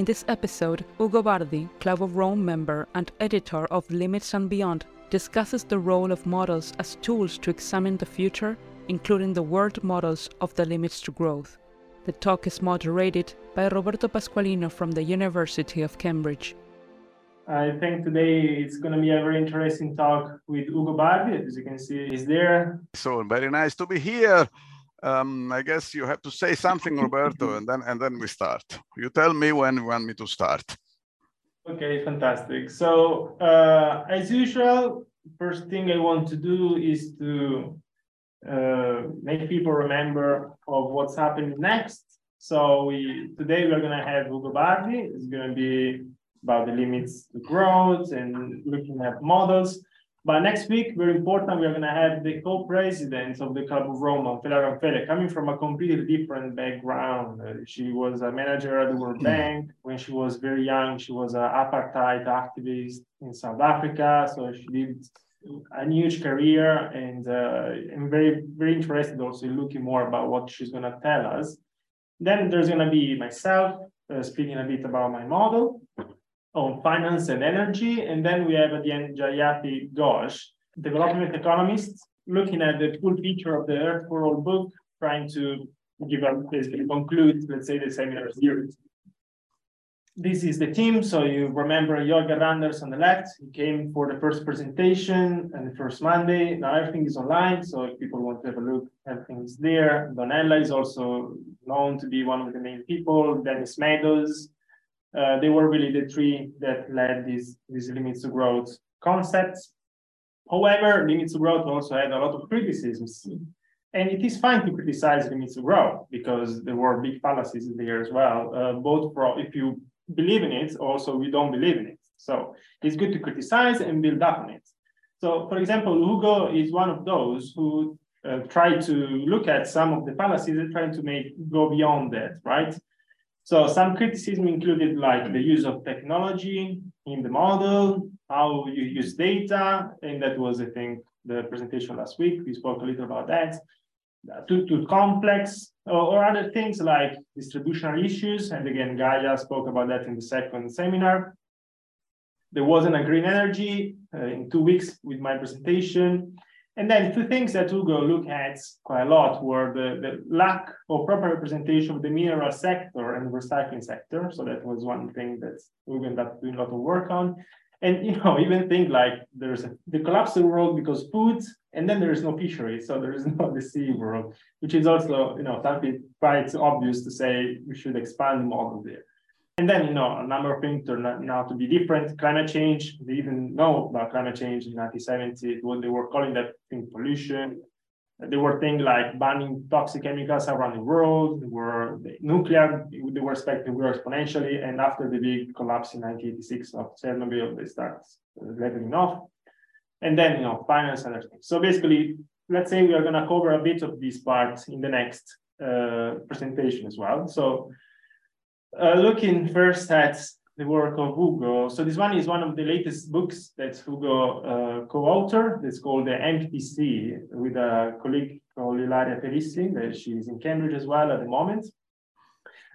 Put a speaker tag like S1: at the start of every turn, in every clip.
S1: In this episode, Ugo Bardi, Club of Rome member and editor of Limits and Beyond, discusses the role of models as tools to examine the future, including the world models of the limits to growth. The talk is moderated by Roberto Pasqualino from the University of Cambridge.
S2: I think today it's going to be a very interesting talk with Ugo Bardi. As you can see, he's there.
S3: So very nice to be here. Um, I guess you have to say something, Roberto, and then and then we start. You tell me when you want me to start.
S2: Okay, fantastic. So uh, as usual, first thing I want to do is to uh, make people remember of what's happening next. So we today we're to have Ugo Bardi. It's to be about the limits to growth and looking at models. But next week, very important, we're going to have the co-president of the Club of Rome, Mamphela Ramphele, coming from a completely different background. Uh, she was a manager at the World hmm. Bank. When she was very young, she was an apartheid activist in South Africa. So she did a huge career and uh, I'm very, very interested also in looking more about what she's going to tell us. Then there's going to be myself uh, speaking a bit about my model on finance and energy. And then we have at the end Jayati Ghosh, development economist, looking at the full picture of the Earth for All book, trying to give a basically conclude, let's say, the seminar series. This is the team. So you remember Jorge Randers on the left. He came for the first presentation and the first Monday. Now everything is online. So if people want to have a look, everything is there. Donella is also known to be one of the main people. Dennis Meadows, they were really the three that led these, these limits to growth concepts. However, limits to growth also had a lot of criticisms. And it is fine to criticize limits to growth because there were big fallacies there as well, uh, both for if you believe in it, also we don't believe in it. So it's good to criticize and build up on it. So, for example, Ugo is one of those who uh, try to look at some of the fallacies and try to make go beyond that, right? So some criticism included like the use of technology in the model, how you use data, and that was, I think, the presentation last week. We spoke a little about that. Too, too complex, or, or other things like distributional issues. And again, Gaia spoke about that in the second seminar. There wasn't a green energy uh, in two weeks with my presentation. And then two things that Ugo looked at quite a lot were the, the lack of proper representation of the mineral sector and the recycling sector. So that was one thing that Ugo ended up doing a lot of work on. And you know, even think like there's a, the collapse of the world because food, and then there is no fishery, so there is no the sea world, which is also you know something quite obvious to say we should expand the model there. And then, you know, a number of things turn out to be different. Climate change, they even know about climate change in 1970, what they were calling that thing pollution. There were things like banning toxic chemicals around the world. There were the nuclear, they were expected to grow exponentially. And after the big collapse in 1986 of Chernobyl, they start leveling off. And then, you know, finance and everything. So basically, let's say we are going to cover a bit of this part in the next uh, presentation as well. So uh, looking first at the work of Ugo. So this one is one of the latest books that Ugo uh, co-authored. It's called The Empty Sea with a colleague called Ilaria Perissi. That she's in Cambridge as well at the moment.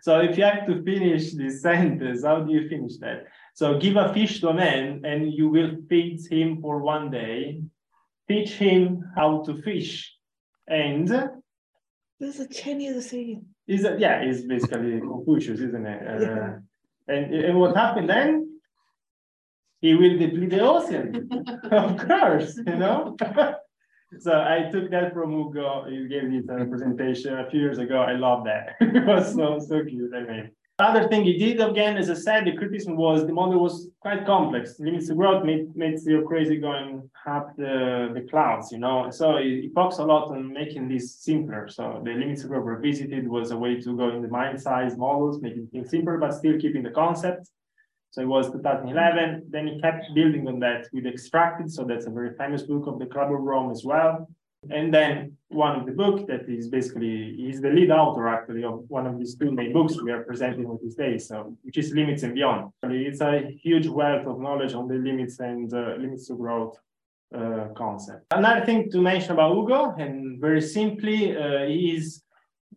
S2: So if you have to finish this sentence, how do you finish that? So give a fish to a man and you will feed him for one day. Teach him how to fish. And
S4: there's a Chinese saying
S2: is that yeah, it's basically Confucius, isn't it? Uh, and, and what happened then? He will deplete the ocean, of course, you know. so I took that from Ugo. He gave me a presentation a few years ago. I love that. it was so so cute. I mean. Other thing he did again, as I said, the criticism was the model was quite complex. Limits to growth made, made you crazy going up the, the clouds, you know. So he, he focused a lot on making this simpler. So the limits to growth revisited was a way to go in the mind size models, making things simpler, but still keeping the concept. So it was 2011. Then he kept building on that with extracted. So that's a very famous book of the Club of Rome as well. And then one of the book that is basically, is the lead author actually of one of these two main books we are presenting with this day, so which is Limits and Beyond. It's a huge wealth of knowledge on the limits and uh, limits to growth uh, concept. Another thing to mention about Ugo, and very simply, uh, he is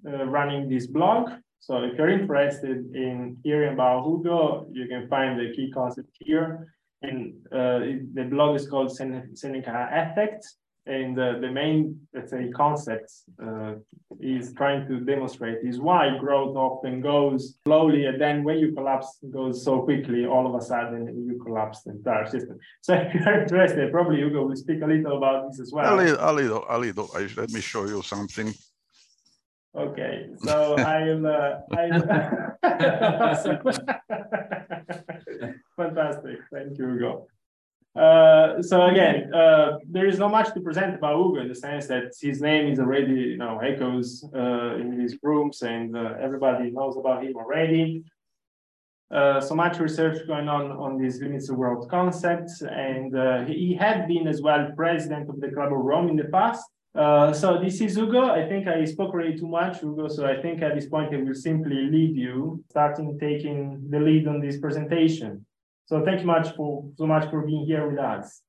S2: uh, running this blog So if you're interested in hearing about Ugo, you can find the key concept here. And uh, the blog is called Seneca Effect. And the, the main, let's say, concept uh, is trying to demonstrate is why growth often goes slowly, and then when you collapse, goes so quickly, all of a sudden you collapse the entire system. So if you're interested, probably Ugo will speak a little about this as well.
S3: A little, a little, a little. Let me show you something.
S2: Okay, so I'll, uh, I'll fantastic. Thank you, Ugo. Uh, so again, uh, there is not much to present about Ugo in the sense that his name is already, you know, echoes uh, in these rooms and uh, everybody knows about him already. Uh, so much research going on on these limits of world concepts, and he had been as well president of the Club of Rome in the past. so this is Ugo. I think I spoke already too much, Ugo. So I think at this point I will simply leave you, starting taking the lead on this presentation. So thank you much for so much for being here with us.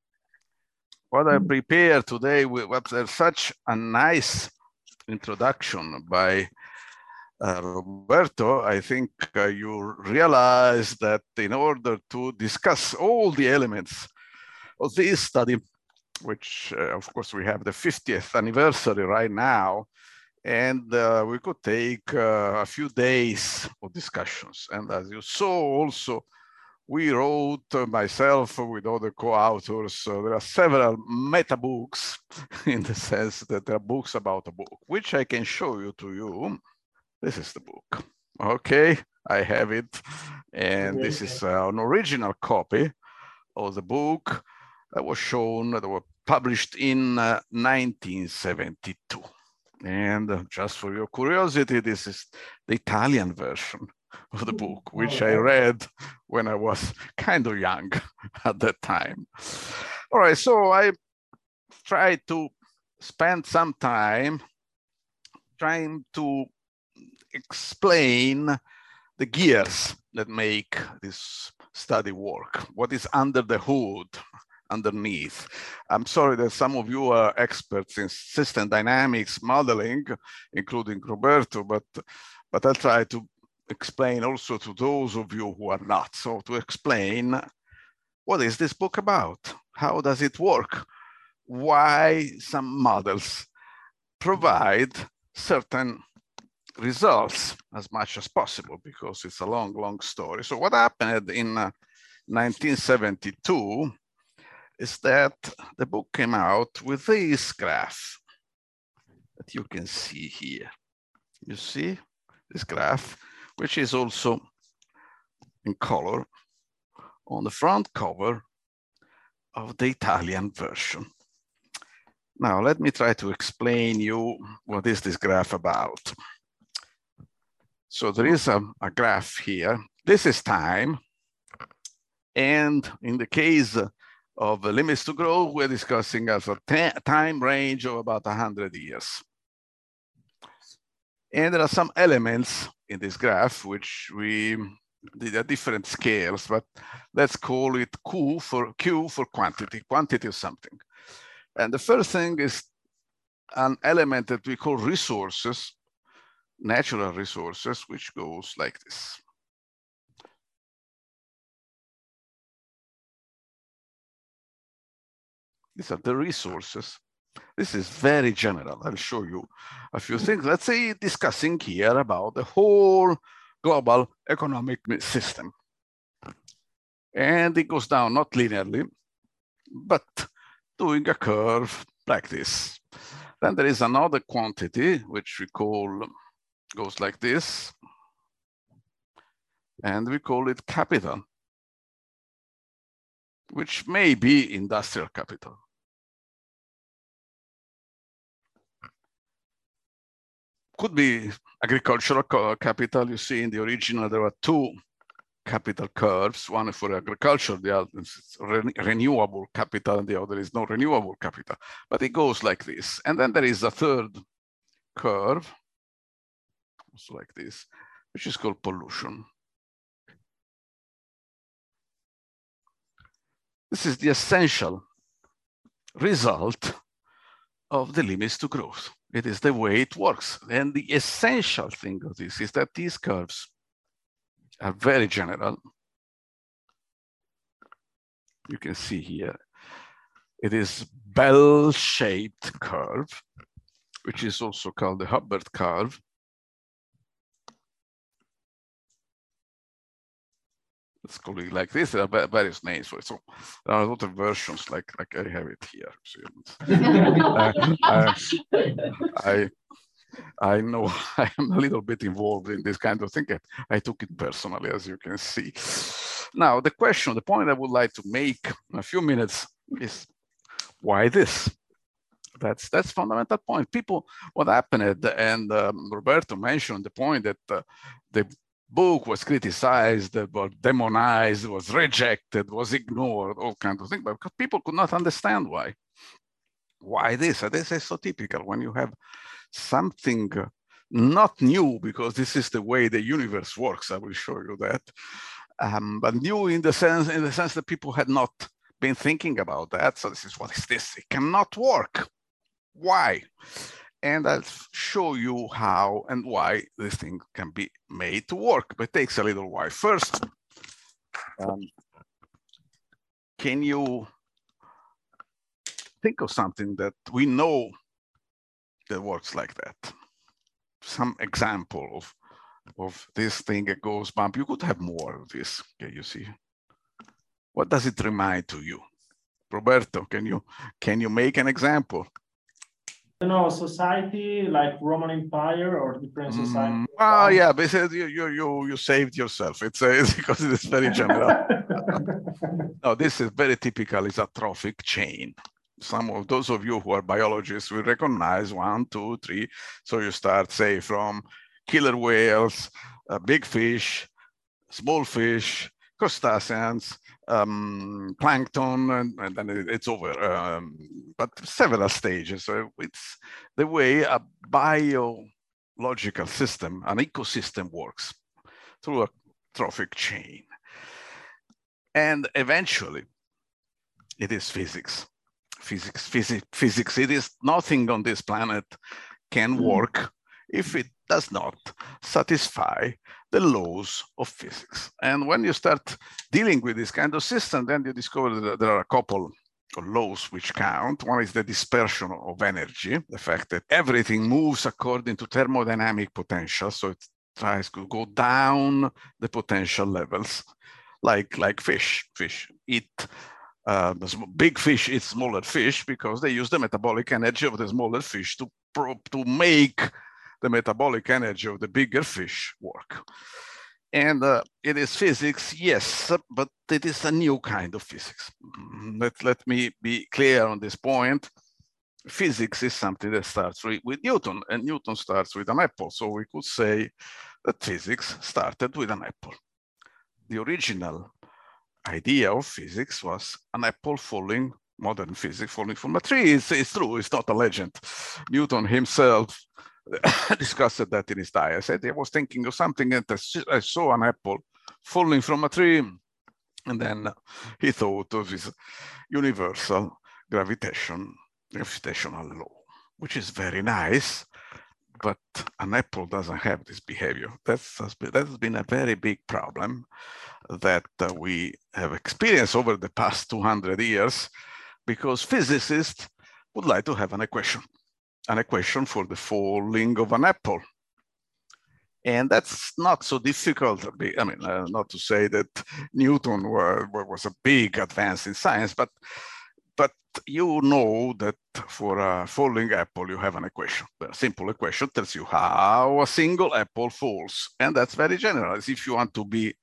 S3: What I prepared today was such a nice introduction by uh, Roberto. I think uh, you realize that in order to discuss all the elements of this study, which uh, of course we have the 50th anniversary right now, and uh, we could take uh, a few days of discussions. And as you saw also, we wrote uh, myself with other co-authors. Uh, there are several meta books in the sense that there are books about a book, which I can show you to you. This is the book. Okay, I have it. And this is uh, an original copy of the book that was shown, that was published in 1972. Uh, and uh, just for your curiosity, this is the Italian version of the mm. book, which oh, I read when I was kind of young at that time. All right, so I tried to spend some time trying to explain the gears that make this study work, what is under the hood, underneath. I'm sorry that some of you are experts in system dynamics modeling, including Roberto, but, but I'll try to explain also to those of you who are not. So to explain, what is this book about? How does it work? Why some models provide certain results as much as possible because it's a long, long story. So what happened in uh, 1972 is that the book came out with this graph that you can see here. You see this graph? Which is also in color on the front cover of the Italian version. Now, let me try to explain you what is this graph about. So there is a, a graph here. This is time. And in the case of limits to growth, we're discussing as a time range of about 100 years. And there are some elements in this graph, which we did at different scales, but let's call it Q for Q for quantity, quantity of something. And the first thing is an element that we call resources, natural resources, which goes like this. These are the resources this is very general. I'll show you a few things. Let's say discussing here about the whole global economic system. And it goes down not linearly, but doing a curve like this. Then there is another quantity, which we call, goes like this. And we call it capital, which may be industrial capital. Could be agricultural capital. You see in the original, there were two capital curves, one for agriculture, the other is re renewable capital, and the other is no renewable capital. But it goes like this. And then there is a third curve, also like this, which is called pollution. This is the essential result of the limits to growth. It is the way it works. And the essential thing of this is that these curves are very general. You can see here, it is bell-shaped curve, which is also called the Hubbert curve. Let's call it like this. There are various names for it. So there are a lot of versions, like like I have it here. uh, I, I know I am a little bit involved in this kind of thing. I took it personally, as you can see. Now, the question, the point I would like to make in a few minutes is why this? That's that's fundamental point. People, what happened, and um, Roberto mentioned the point that uh, the book was criticized, was demonized, was rejected, was ignored, all kinds of things, but because people could not understand why. Why this? This is so typical when you have something not new, because this is the way the universe works. I will show you that. Um, but new in the sense in the sense that people had not been thinking about that. So this is what is this? It cannot work. Why? And I'll show you how and why this thing can be made to work, but it takes a little while. First, um, can you think of something that we know that works like that? Some example of, of this thing that goes bump. You could have more of this, okay, you see. What does it remind to you? Roberto, can you can you make an example?
S2: You know, society like Roman Empire or different society? Mm,
S3: oh yeah, but you you you you saved yourself. It's, uh, it's because it's very general. no, this is very typical. It's a trophic chain. Some of those of you who are biologists will recognize one, two, three. So you start say from killer whales, uh, big fish, small fish, crustaceans, um, plankton, and, and, then it's over. Um, but several stages. So it's the way a biological system, an ecosystem works through a trophic chain. And eventually, it is physics. Physics, physics, physics. It is nothing on this planet can mm-hmm. work if it does not satisfy the laws of physics. And when you start dealing with this kind of system, then you discover that there are a couple laws which count. One is the dispersion of energy, the fact that everything moves according to thermodynamic potential. So it tries to go down the potential levels, like, like fish. Fish eat uh, big fish eat smaller fish because they use the metabolic energy of the smaller fish to, to make the metabolic energy of the bigger fish work. And uh, it is physics, yes, but it is a new kind of physics. Mm, let, let me be clear on this point. Physics is something that starts with Newton, and Newton starts with an apple. So we could say that physics started with an apple. The original idea of physics was an apple falling, modern physics falling from a tree. It's, it's true, it's not a legend. Newton himself discussed that in his diary. I said I was thinking of something and I saw an apple falling from a tree. And then he thought of his universal gravitation, gravitational law, which is very nice, but an apple doesn't have this behavior. That's, that has been a very big problem that uh, we have experienced over the past 200 years because physicists would like to have an equation an equation for the falling of an apple. And that's not so difficult. I mean, uh, not to say that Newton were, was a big advance in science, but but you know that for a falling apple, you have an equation. A simple equation tells you how a single apple falls. And that's very general. If you want to be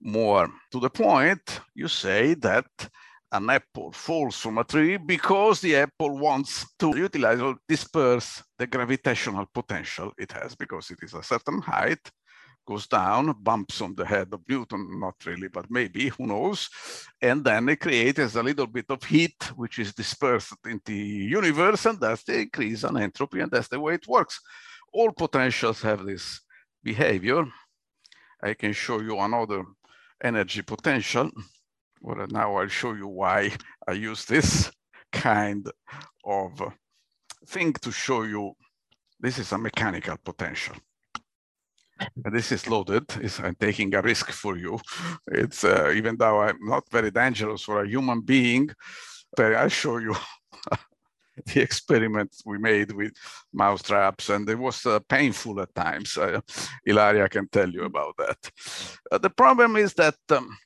S3: more to the point, you say that an apple falls from a tree because the apple wants to utilize or disperse the gravitational potential it has because it is a certain height, goes down, bumps on the head of Newton, not really, but maybe, who knows, and then it creates a little bit of heat which is dispersed in the universe, and that's the increase in entropy, and that's the way it works. All potentials have this behavior. I can show you another energy potential. Well, now I'll show you why I use this kind of thing to show you. This is a mechanical potential. And this is loaded. It's, I'm taking a risk for you. It's uh, even though I'm not very dangerous for a human being, but I'll show you the experiment we made with mouse traps, and it was uh, painful at times. Uh, Ilaria can tell you about that. Uh, the problem is that um,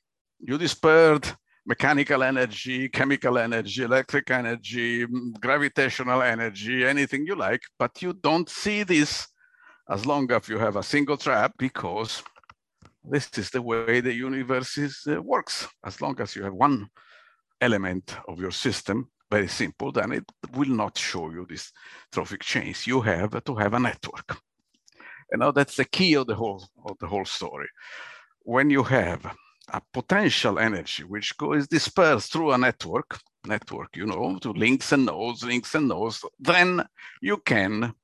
S3: you dispersed mechanical energy, chemical energy, electric energy, gravitational energy, anything you like, but you don't see this as long as you have a single trap because this is the way the universe is, uh, works. As long as you have one element of your system, very simple, then it will not show you this trophic chains. You have to have a network. And now that's the key of the whole of the whole story. When you have a potential energy which goes dispersed through a network, network, you know, to links and nodes, links and nodes, then you can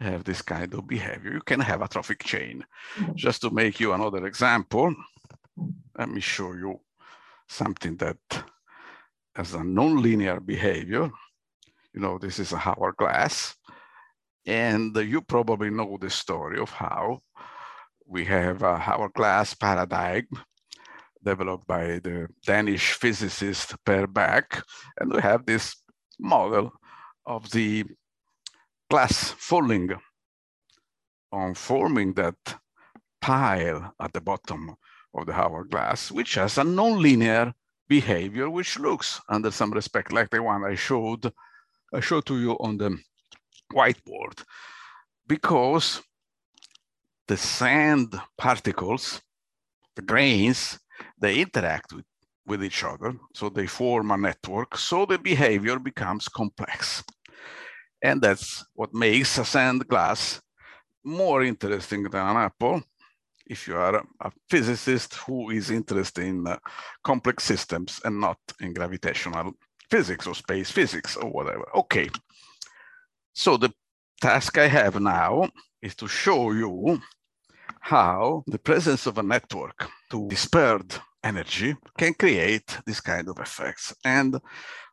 S3: have this kind of behavior. You can have a trophic chain. Mm-hmm. Just to make you another example, let me show you something that has a nonlinear behavior. You know, this is a hourglass. And you probably know the story of how we have a hourglass paradigm developed by the Danish physicist Per Bak. And we have this model of the glass falling on forming that pile at the bottom of the hourglass, which has a nonlinear behavior, which looks under some respect like the one I showed, I showed to you on the whiteboard, because the sand particles, the grains, they interact with, with each other. So they form a network. So the behavior becomes complex. And that's what makes a sand glass more interesting than an apple if you are a physicist who is interested in uh, complex systems and not in gravitational physics or space physics or whatever. Okay. So the task I have now is to show you how the presence of a network to dispersed energy can create this kind of effects. And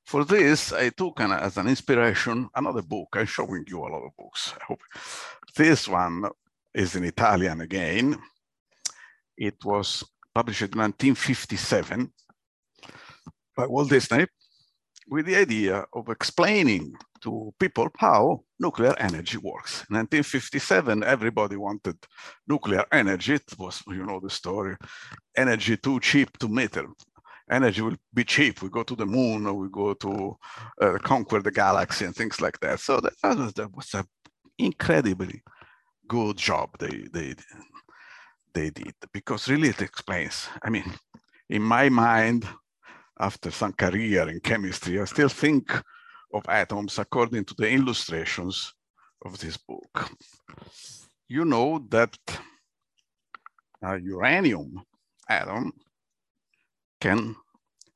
S3: for this, I took an, as an inspiration another book. I'm showing you a lot of books. I hope this one is in Italian again. It was published in 1957 by Walt Disney with the idea of explaining to people how nuclear energy works. In 1957, everybody wanted nuclear energy. It was, you know, the story, energy too cheap to meter. Energy will be cheap. We go to the moon or we go to uh, conquer the galaxy and things like that. So that, that was an incredibly good job they, they, they did because really it explains. I mean, in my mind, after some career in chemistry, I still think of atoms according to the illustrations of this book. You know that a uranium atom can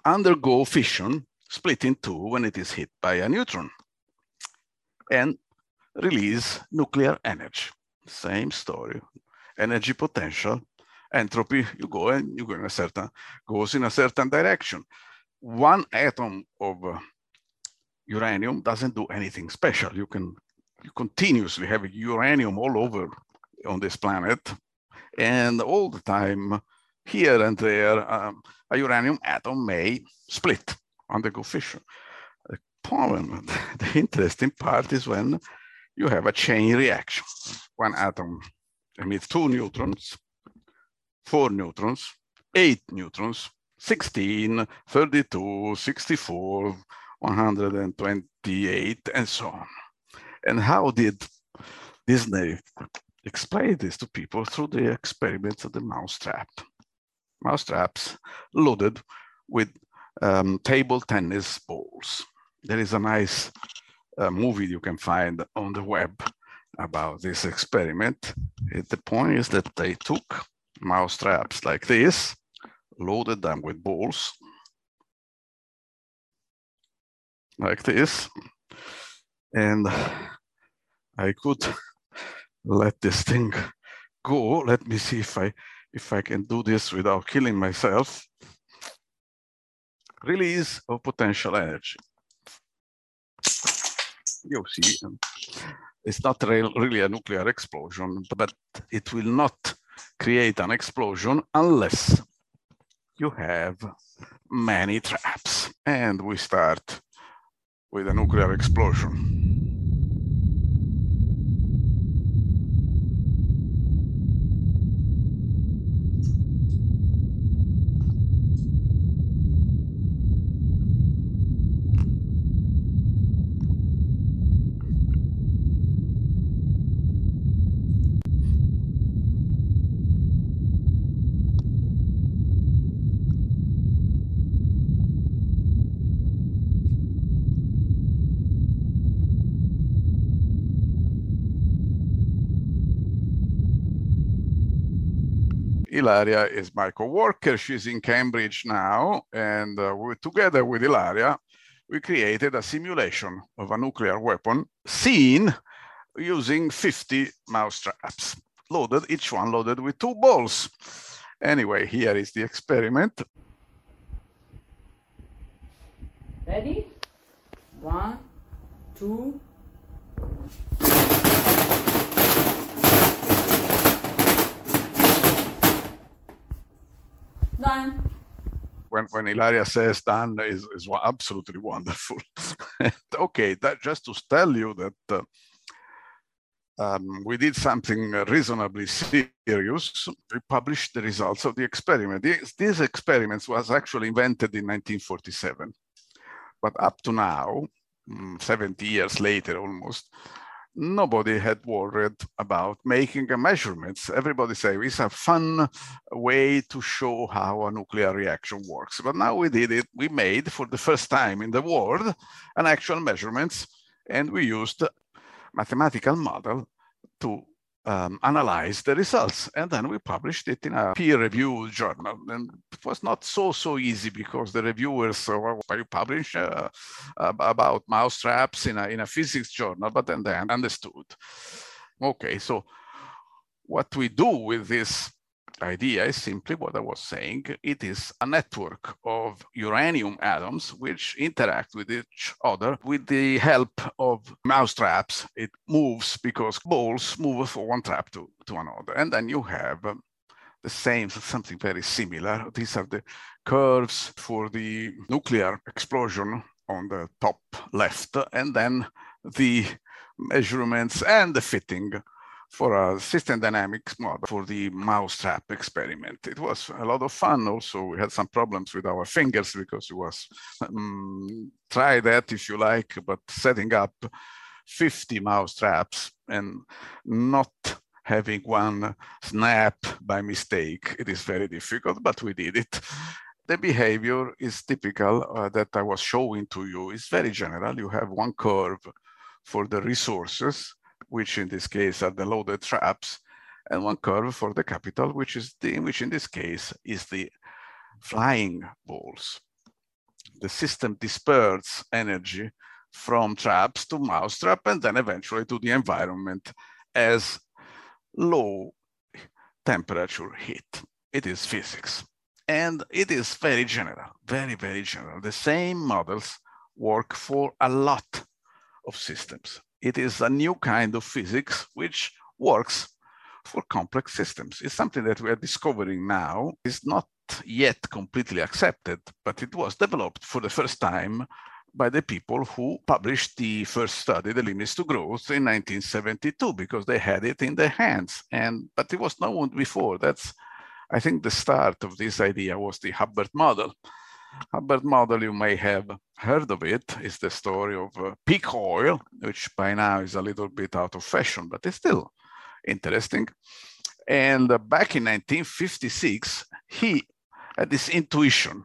S3: undergo fission, split in two when it is hit by a neutron, and release nuclear energy. Same story, energy potential, entropy, you go and you go in a certain, goes in a certain direction. One atom of uh, uranium doesn't do anything special. You can you continuously have uranium all over on this planet, and all the time, here and there, um, a uranium atom may split, undergo fission. The problem, the interesting part is when you have a chain reaction. One atom emits two neutrons, four neutrons, eight neutrons, 16, 32, 64, 128, and so on. And how did Disney explain this to people through the experiments of the mousetrap? Mousetraps loaded with um, table tennis balls. There is a nice uh, movie you can find on the web about this experiment. the point is that they took mouse traps like this, loaded them with balls, like this, and I could let this thing go. Let me see if I if I can do this without killing myself. Release of potential energy. you see, um, it's not really a nuclear explosion, but it will not create an explosion unless you have many traps. And we start with a nuclear explosion. Ilaria is my co-worker. She's in Cambridge now, and uh, we, together with Ilaria, we created a simulation of a nuclear weapon seen using 50 mousetraps, loaded, each one loaded with two balls. Anyway, here is the experiment.
S1: Ready? One, two.
S3: When, when Ilaria says done is, is absolutely wonderful. okay, that just to tell you that uh, um, we did something reasonably serious. We published the results of the experiment. These, these experiments was actually invented in 1947, but up to now, mm, 70 years later almost, nobody had worried about making a measurements. Everybody say it's a fun way to show how a nuclear reaction works. But now we did it. We made for the first time in the world an actual measurements, and we used mathematical model to um, analyze the results. And then we published it in a peer-reviewed journal. And it was not so, so easy because the reviewers were, you publish uh, about mousetraps in a, in a physics journal, but then they understood. Okay, so what we do with this idea is simply what I was saying. It is a network of uranium atoms which interact with each other with the help of mouse traps. It moves because balls move from one trap to, to another. And then you have um, the same, something very similar. These are the curves for the nuclear explosion on the top left, and then the measurements and the fitting for a system dynamics model for the mousetrap experiment. It was a lot of fun. Also, we had some problems with our fingers because it was um, try that if you like, but setting up 50 mousetraps and not having one snap by mistake, it is very difficult, but we did it. The behavior is typical uh, that I was showing to you. It's very general. You have one curve for the resources which in this case are the loaded traps, and one curve for the capital, which is the, which in this case is the flying balls. The system disperses energy from traps to mousetrap and then eventually to the environment as low temperature heat. It is physics. And it is very general, very, very general. The same models work for a lot of systems it is a new kind of physics which works for complex systems. It's something that we are discovering now. It's not yet completely accepted, but it was developed for the first time by the people who published the first study, The Limits to Growth, in 1972, because they had it in their hands. And but it was known before. That's, I think, the start of this idea was the Hubbert model. Hubbert model, you may have heard of it, is the story of uh, peak oil, which by now is a little bit out of fashion, but it's still interesting. And uh, back in 1956, he had this intuition.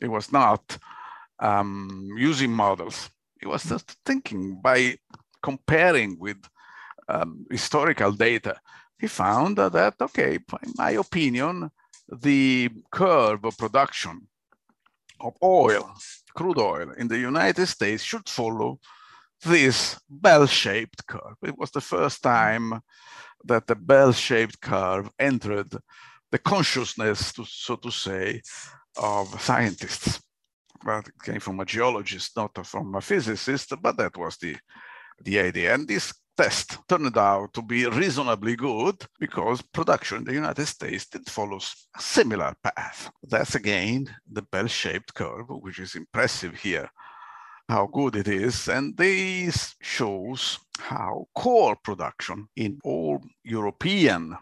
S3: He was not um, using models. He was just thinking by comparing with um, historical data. He found that, okay, in my opinion, the curve of production of oil, crude oil in the United States should follow this bell-shaped curve. It was the first time that the bell-shaped curve entered the consciousness, to, so to say, of scientists. But it came from a geologist, not from a physicist, but that was the the idea. And this test turned out to be reasonably good because production in the United States did follows a similar path. That's again the bell-shaped curve, which is impressive here, how good it is. And this shows how core production in all European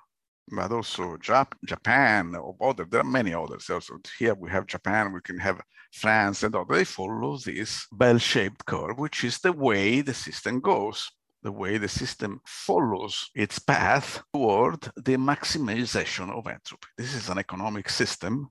S3: but also Jap- Japan or other. There are many others. Also here we have Japan. We can have France and other. They follow this bell-shaped curve, which is the way the system goes the way the system follows its path toward the maximization of entropy. This is an economic system,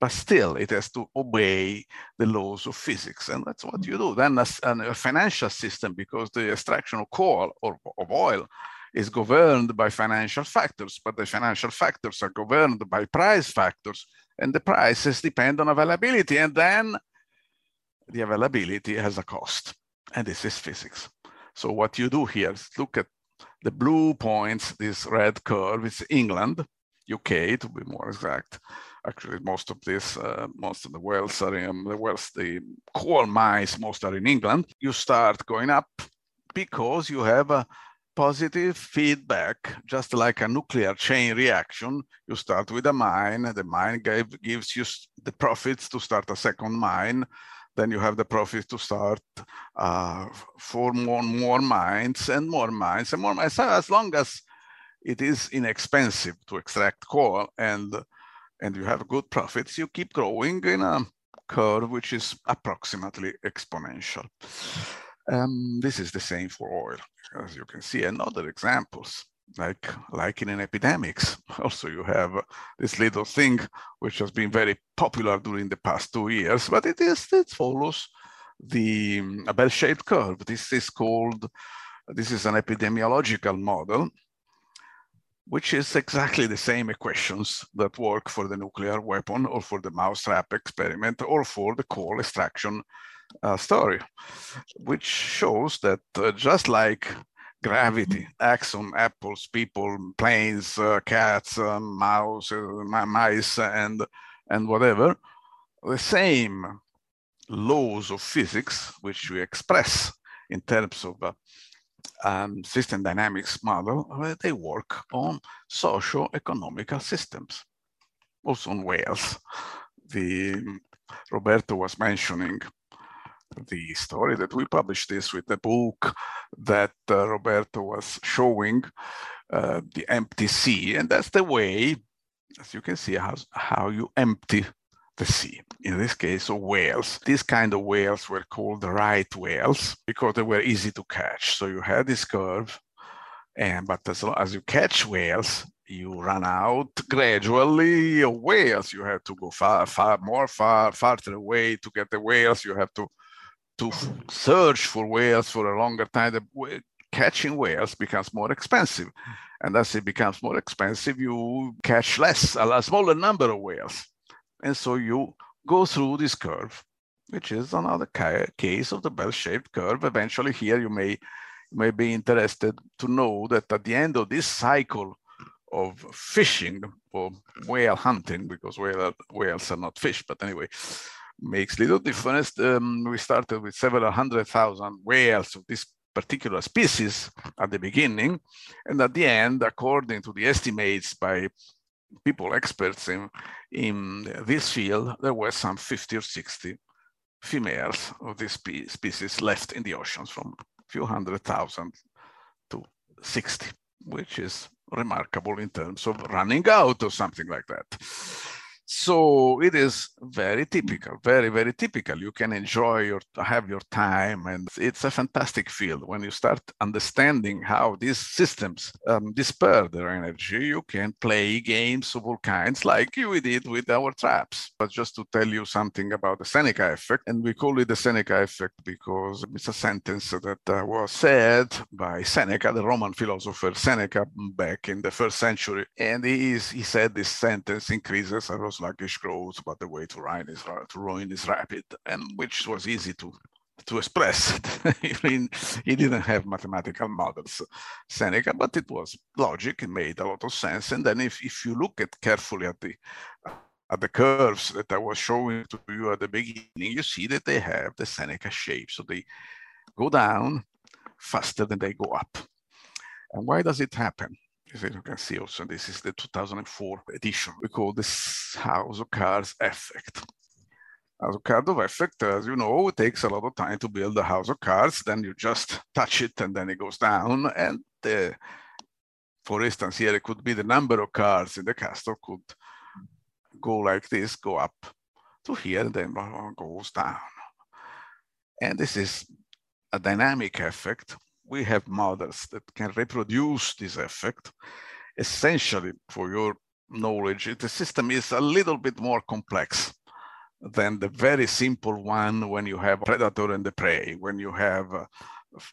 S3: but still it has to obey the laws of physics. And that's what you do. Then a, a financial system, because the extraction of coal or of oil is governed by financial factors, but the financial factors are governed by price factors, and the prices depend on availability. And then the availability has a cost, and this is physics. So what you do here is look at the blue points, this red curve, it's England, UK to be more exact. Actually, most of this, uh, most of the wells are in the Wales, the coal mines, most are in England. You start going up because you have a positive feedback, just like a nuclear chain reaction. You start with a mine, the mine gave, gives you the profits to start a second mine then you have the profit to start uh, for more, more mines and more mines and more mines. As long as it is inexpensive to extract coal and and you have good profits, you keep growing in a curve which is approximately exponential. Um, this is the same for oil, as you can see, and other examples like like in an epidemics. Also, you have this little thing which has been very popular during the past two years, but it is it follows the um, a bell-shaped curve. This is called this is an epidemiological model, which is exactly the same equations that work for the nuclear weapon or for the mousetrap experiment or for the coal extraction uh, story, which shows that uh, just like gravity acts on apples, people, planes, uh, cats, uh, mouse, uh, mice, and and whatever. The same laws of physics, which we express in terms of uh, um, system dynamics model, uh, they work on socio-economical systems, also on whales. The Roberto was mentioning the story that we published this with the book that uh, Roberto was showing, uh, the empty sea. And that's the way, as you can see, how, how you empty the sea. In this case, of whales. These kind of whales were called the right whales because they were easy to catch. So you had this curve, and but as, as you catch whales, you run out gradually of whales. You have to go far, far more far, farther away to get the whales. You have to to search for whales for a longer time, the catching whales becomes more expensive. And as it becomes more expensive, you catch less, a smaller number of whales. And so you go through this curve, which is another case of the bell-shaped curve. Eventually here you may, may be interested to know that at the end of this cycle of fishing or whale hunting, because whale, whales are not fish, but anyway, makes little difference. Um, we started with several hundred thousand whales of this particular species at the beginning. And at the end, according to the estimates by people experts in, in this field, there were some 50 or 60 females of this spe species left in the oceans from a few hundred thousand to 60, which is remarkable in terms of running out or something like that. So it is very typical, very, very typical. You can enjoy your, have your time, and it's a fantastic field. When you start understanding how these systems um, disperse their energy, you can play games of all kinds, like we did with our traps. But just to tell you something about the Seneca effect, and we call it the Seneca effect because it's a sentence that uh, was said by Seneca, the Roman philosopher Seneca, back in the first century, and he, is, he said this sentence increases sluggish growth, but the way to ruin is uh, to ruin is rapid, and which was easy to to express. He didn't have mathematical models, Seneca, but it was logic. It made a lot of sense. And then if, if you look at carefully at the at the curves that I was showing to you at the beginning, you see that they have the Seneca shape. So they go down faster than they go up. And why does it happen? As you can see also, this is the 2004 edition. We call this House of Cards effect. House of Cards effect, as you know, it takes a lot of time to build a house of cards. Then you just touch it and then it goes down. And the, for instance, here it could be the number of cards in the castle could go like this, go up to here, and then goes down. And this is a dynamic effect. We have models that can reproduce this effect. Essentially, for your knowledge, the system is a little bit more complex than the very simple one when you have predator and the prey, when you have uh,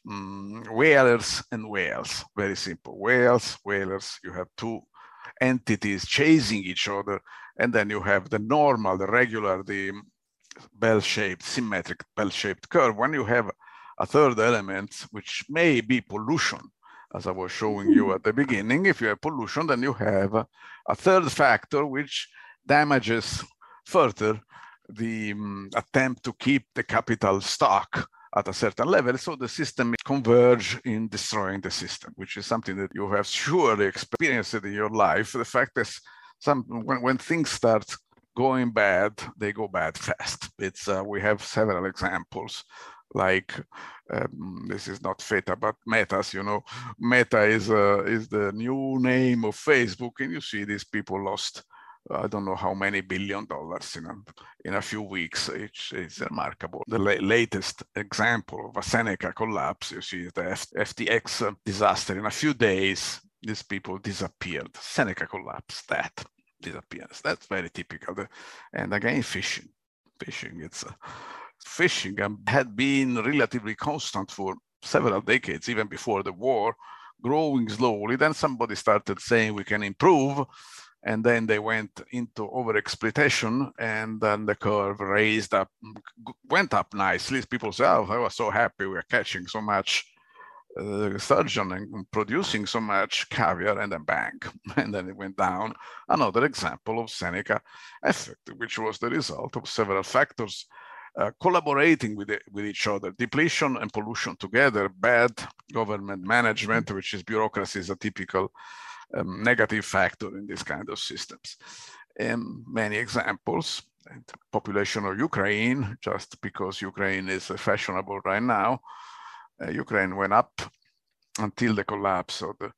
S3: um, whalers and whales, very simple. Whales, whalers, you have two entities chasing each other, and then you have the normal, the regular, the bell-shaped, symmetric bell-shaped curve. When you have a third element, which may be pollution, as I was showing you at the beginning, if you have pollution, then you have a third factor which damages further the um, attempt to keep the capital stock at a certain level. So the system converge in destroying the system, which is something that you have surely experienced in your life. The fact is, some when, when things start going bad, they go bad fast. It's uh, we have several examples like um, this is not Feta, but Metas. You know, Meta is uh, is the new name of Facebook, and you see these people lost I don't know how many billion dollars in a, in a few weeks. It's, it's remarkable. The la latest example of a Seneca collapse, you see the F FTX disaster. In a few days, these people disappeared. Seneca collapse, that disappears. That's very typical. And again, fishing. Fishing, it's uh, fishing had been relatively constant for several decades, even before the war, growing slowly. Then somebody started saying we can improve and then they went into overexploitation and then the curve raised up went up nicely. People say oh i was so happy we are catching so much uh, sturgeon and producing so much caviar and then bang and then it went down. Another example of seneca effect which was the result of several factors uh, collaborating with, it, with each other, depletion and pollution together, bad government management, which is bureaucracy is a typical um, negative factor in these kind of systems. And many examples, and population of Ukraine, just because Ukraine is fashionable right now, uh, Ukraine went up until the collapse of the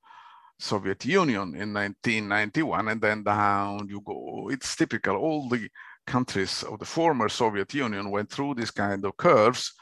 S3: Soviet Union in 1991, and then down you go. It's typical. All the countries of the former Soviet Union went through this kind of curves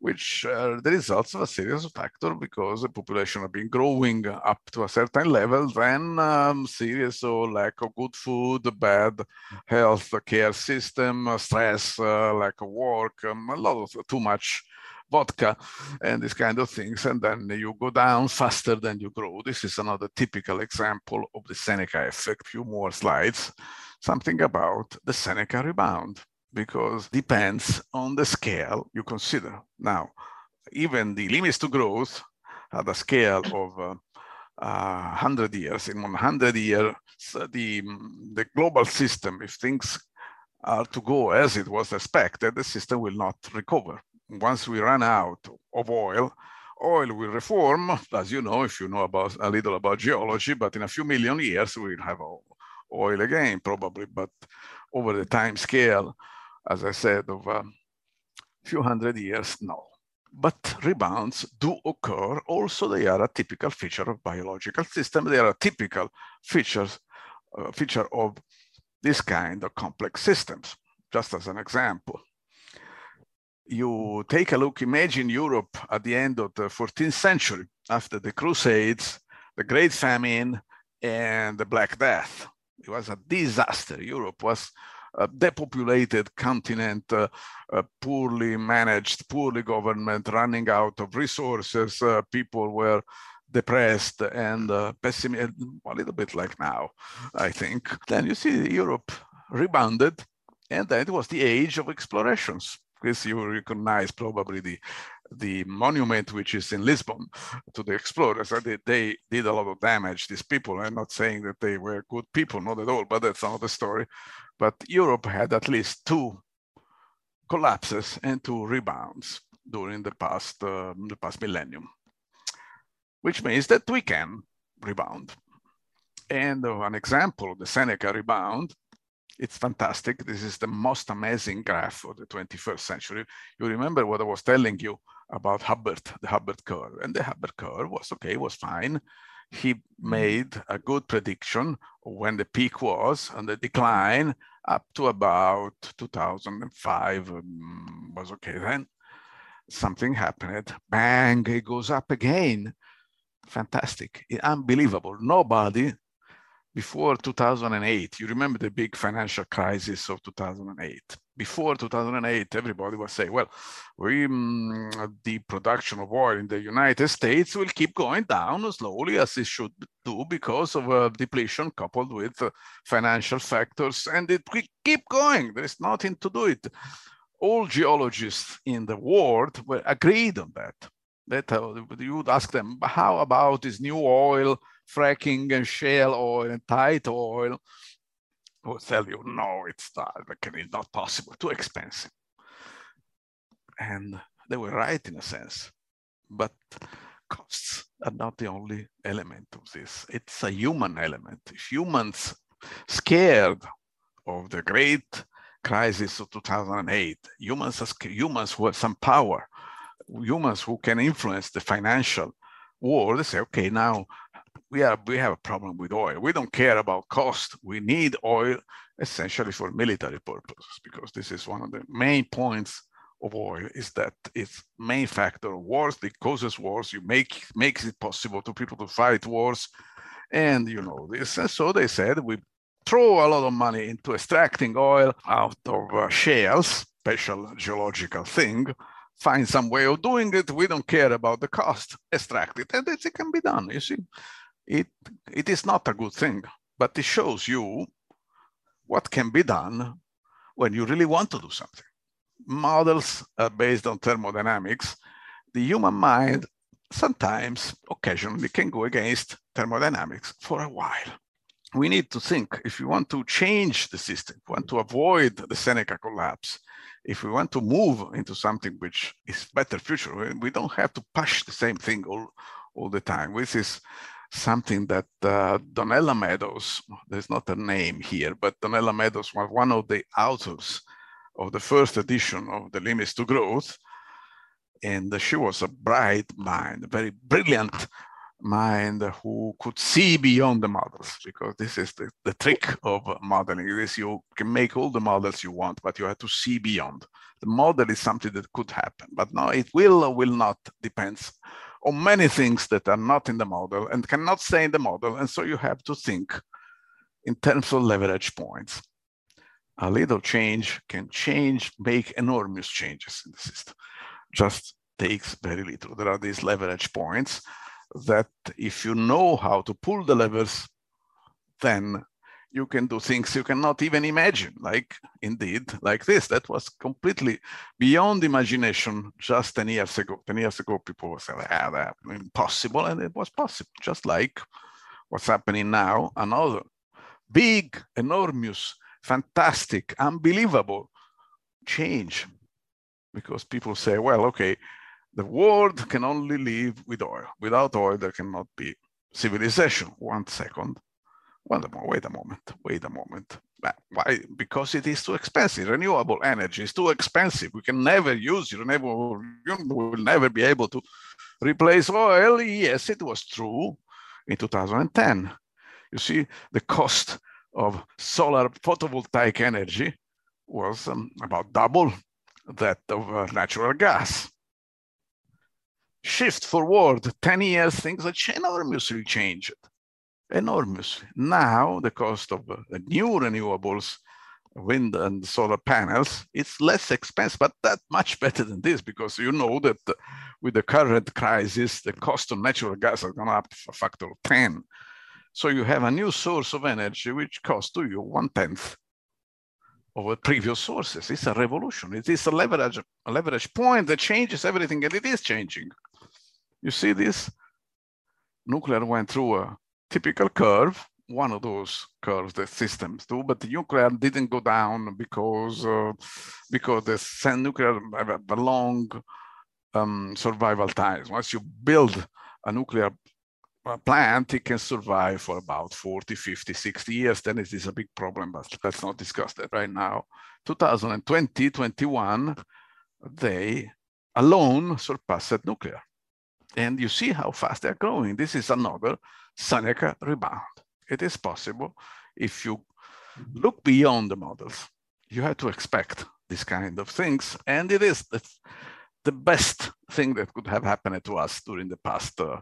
S3: which are the results of a series of factors because the population have been growing up to a certain level, then um, serious or lack of good food, bad health care system, stress, uh, lack of work, um, a lot of too much vodka and these kind of things. And then you go down faster than you grow. This is another typical example of the Seneca effect. Few more slides, something about the Seneca rebound because depends on the scale you consider. Now, even the limits to growth at a scale of uh, uh, 100 years. In 100 years, the, the global system, if things are to go as it was expected, the system will not recover. Once we run out of oil, oil will reform, as you know, if you know about a little about geology, but in a few million years, we'll have oil again, probably, but over the time scale, as I said, of a few hundred years, no. But rebounds do occur. Also, they are a typical feature of biological system. They are a typical features, uh, feature of this kind of complex systems. Just as an example, you take a look, imagine Europe at the end of the 14th century, after the Crusades, the Great Famine, and the Black Death. It was a disaster. Europe was a depopulated continent, uh, uh, poorly managed, poorly government, running out of resources. Uh, people were depressed and uh, pessimistic, a little bit like now, I think. Then you see Europe rebounded, and then it was the age of explorations. Because you recognize probably the the monument which is in Lisbon to the explorers. They, they did a lot of damage. These people. I'm not saying that they were good people, not at all, but that's another story. But Europe had at least two collapses and two rebounds during the past, uh, the past millennium. which means that we can rebound. And uh, an example, the Seneca rebound, it's fantastic. This is the most amazing graph of the 21st century. You remember what I was telling you about Hubbert, the Hubbert curve. And the Hubbert curve was okay, was fine. He made a good prediction when the peak was and the decline up to about 2005 um, was okay. Then something happened, bang, it goes up again. Fantastic, unbelievable. Nobody before 2008, you remember the big financial crisis of 2008. Before 2008, everybody was saying, well, we, mm, the production of oil in the United States will keep going down slowly as it should do because of a depletion coupled with uh, financial factors. And it will keep going. There is nothing to do it. All geologists in the world were agreed on that. That uh, you would ask them, how about this new oil fracking and shale oil and tight oil will tell you, no, it's not, it's not possible, too expensive. And they were right in a sense, but costs are not the only element of this. It's a human element. If humans scared of the great crisis of 2008, humans, are, humans who have some power, humans who can influence the financial world, they say, okay, now we are we have a problem with oil. We don't care about cost. We need oil essentially for military purposes because this is one of the main points of oil is that its main factor of wars. It causes wars. You make makes it possible to people to fight wars, and you know this. And so they said we throw a lot of money into extracting oil out of uh, shales, special geological thing. Find some way of doing it. We don't care about the cost. Extract it, and it can be done. You see, it, it is not a good thing, but it shows you what can be done when you really want to do something. Models are based on thermodynamics. The human mind sometimes, occasionally, can go against thermodynamics for a while. We need to think if we want to change the system, want to avoid the Seneca collapse, if we want to move into something which is better future, we don't have to push the same thing all, all the time. This is something that uh, Donella Meadows, there's not a name here, but Donella Meadows was one of the authors of the first edition of The Limits to Growth. And she was a bright mind, a very brilliant mind who could see beyond the models because this is the, the trick of modeling is you can make all the models you want but you have to see beyond the model is something that could happen but now it will or will not depends on many things that are not in the model and cannot stay in the model. And so you have to think in terms of leverage points. A little change can change, make enormous changes in the system. Just takes very little. There are these leverage points that if you know how to pull the levers, then you can do things you cannot even imagine, like indeed, like this. That was completely beyond imagination just 10 years ago. 10 years ago, people saying, ah, that impossible, and it was possible, just like what's happening now, another big, enormous, fantastic, unbelievable change. Because people say, well, okay, the world can only live with oil. Without oil, there cannot be civilization. One second well, wait a moment, wait a moment. Why? Because it is too expensive. Renewable energy is too expensive. We can never use it. You will never be able to replace oil. Yes, it was true in 2010. You see, the cost of solar photovoltaic energy was um, about double that of uh, natural gas. Shift forward 10 years, things are enormously changed enormous. Now, the cost of uh, the new renewables, wind and solar panels, it's less expensive, but that much better than this because you know that uh, with the current crisis, the cost of natural gas has gone up a factor of 10. So you have a new source of energy which costs to you one tenth of previous sources. It's a revolution. It is a leverage, a leverage point that changes everything, and it is changing. You see this? Nuclear went through a typical curve, one of those curves that systems do, but the nuclear didn't go down because uh, because the nuclear have a long um, survival times. Once you build a nuclear plant, it can survive for about 40, 50, 60 years. Then it is a big problem, but let's not discuss that right now. 2020, 21, they alone surpassed nuclear. And you see how fast they're growing. This is another Seneca rebound. It is possible if you look beyond the models. You have to expect this kind of things. And it is the, the best thing that could have happened to us during the past uh,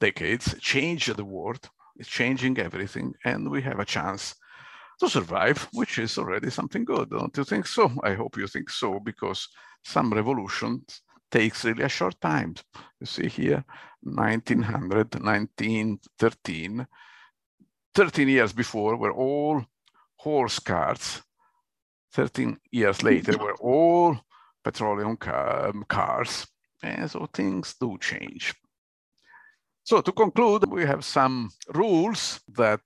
S3: decades, change the world, it's changing everything, and we have a chance to survive, which is already something good, don't you think so? I hope you think so, because some revolutions takes really a short time. You see here, 1900, 1913, 13 years before were all horse carts. 13 years later were all petroleum car, cars. And so things do change. So to conclude, we have some rules that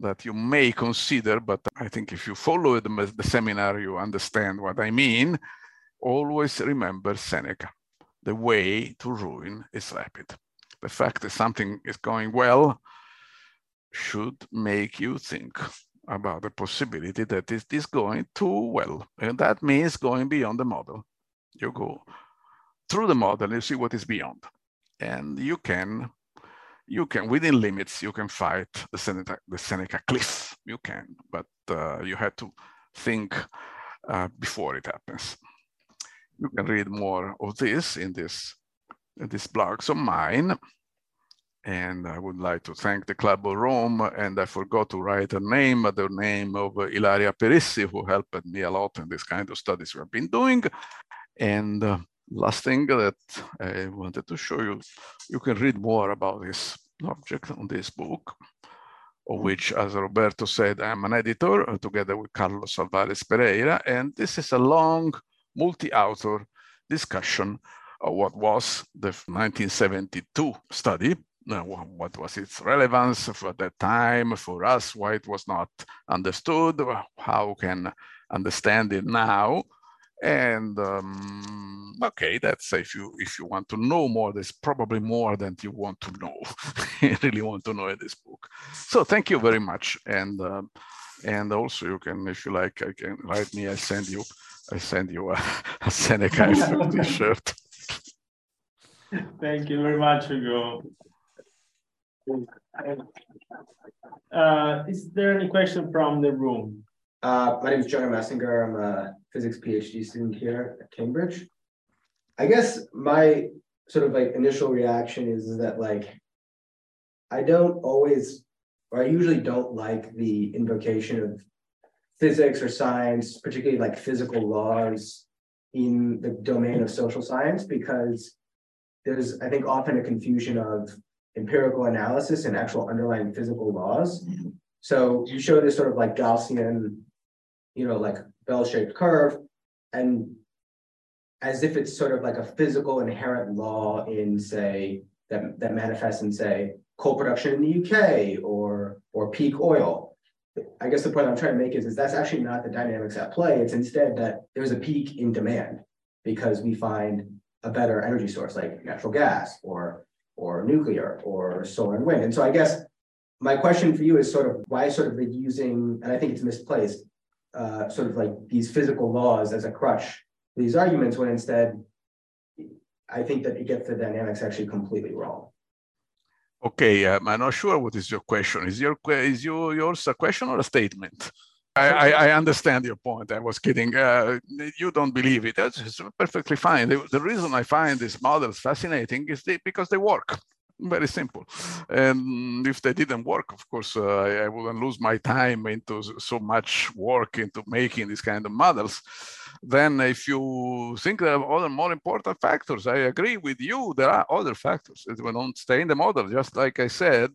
S3: that you may consider, but I think if you follow the, the seminar, you understand what I mean. Always remember Seneca. The way to ruin is rapid. The fact that something is going well should make you think about the possibility that it is going too well. And that means going beyond the model. You go through the model, you see what is beyond and you can you can within limits you can fight the Seneca, the Seneca cliff you can but uh, you have to think uh, before it happens you can read more of this in this in these blogs of mine. And I would like to thank the Club of Rome and I forgot to write her name the name of Ilaria Perissi who helped me a lot in this kind of studies we've been doing. And uh, last thing that I wanted to show you, you can read more about this object on this book, of which, as Roberto said, I'm an editor uh, together with Carlos Alvarez Pereira, and this is a long multi-author discussion of what was the 1972 study, uh, what was its relevance for that time for us, why it was not understood, how can understand it now, and um, okay, that's if you if you want to know more, there's probably more than you want to know. really want to know in this book. So thank you very much, and um, and also you can, if you like, I can write me. I send you, I send you a, a Seneca T-shirt.
S2: Thank you very much, Ugo. Uh, is there any question from the room?
S5: Uh, my name is Jonah Messinger. I'm a physics PhD student here at Cambridge. I guess my sort of like initial reaction is, is that like I don't always, or I usually don't like the invocation of physics or science, particularly like physical laws in the domain of social science, because there's, I think, often a confusion of empirical analysis and actual underlying physical laws. So you show this sort of like Gaussian you know, like bell-shaped curve, and as if it's sort of like a physical inherent law in, say, that, that manifests in, say, coal production in the UK or or peak oil. I guess the point I'm trying to make is, is that's actually not the dynamics at play. It's instead that there's a peak in demand because we find a better energy source like natural gas or or nuclear or solar and wind. And so I guess my question for you is sort of why sort of using, and I think it's misplaced, uh, sort of like these physical laws as a crutch these arguments when instead I think that it gets the dynamics actually completely wrong.
S3: Okay, I'm not sure what is your question. Is your is your yours a question or a statement? I, I, I understand your point. I was kidding. Uh, you don't believe it. That's perfectly fine. The, the, reason I find these models fascinating is because they work very simple. And if they didn't work, of course, uh, I, I, wouldn't lose my time into so much work into making these kind of models. Then if you think there are other more important factors, I agree with you. There are other factors that we don't stay in the model. Just like I said,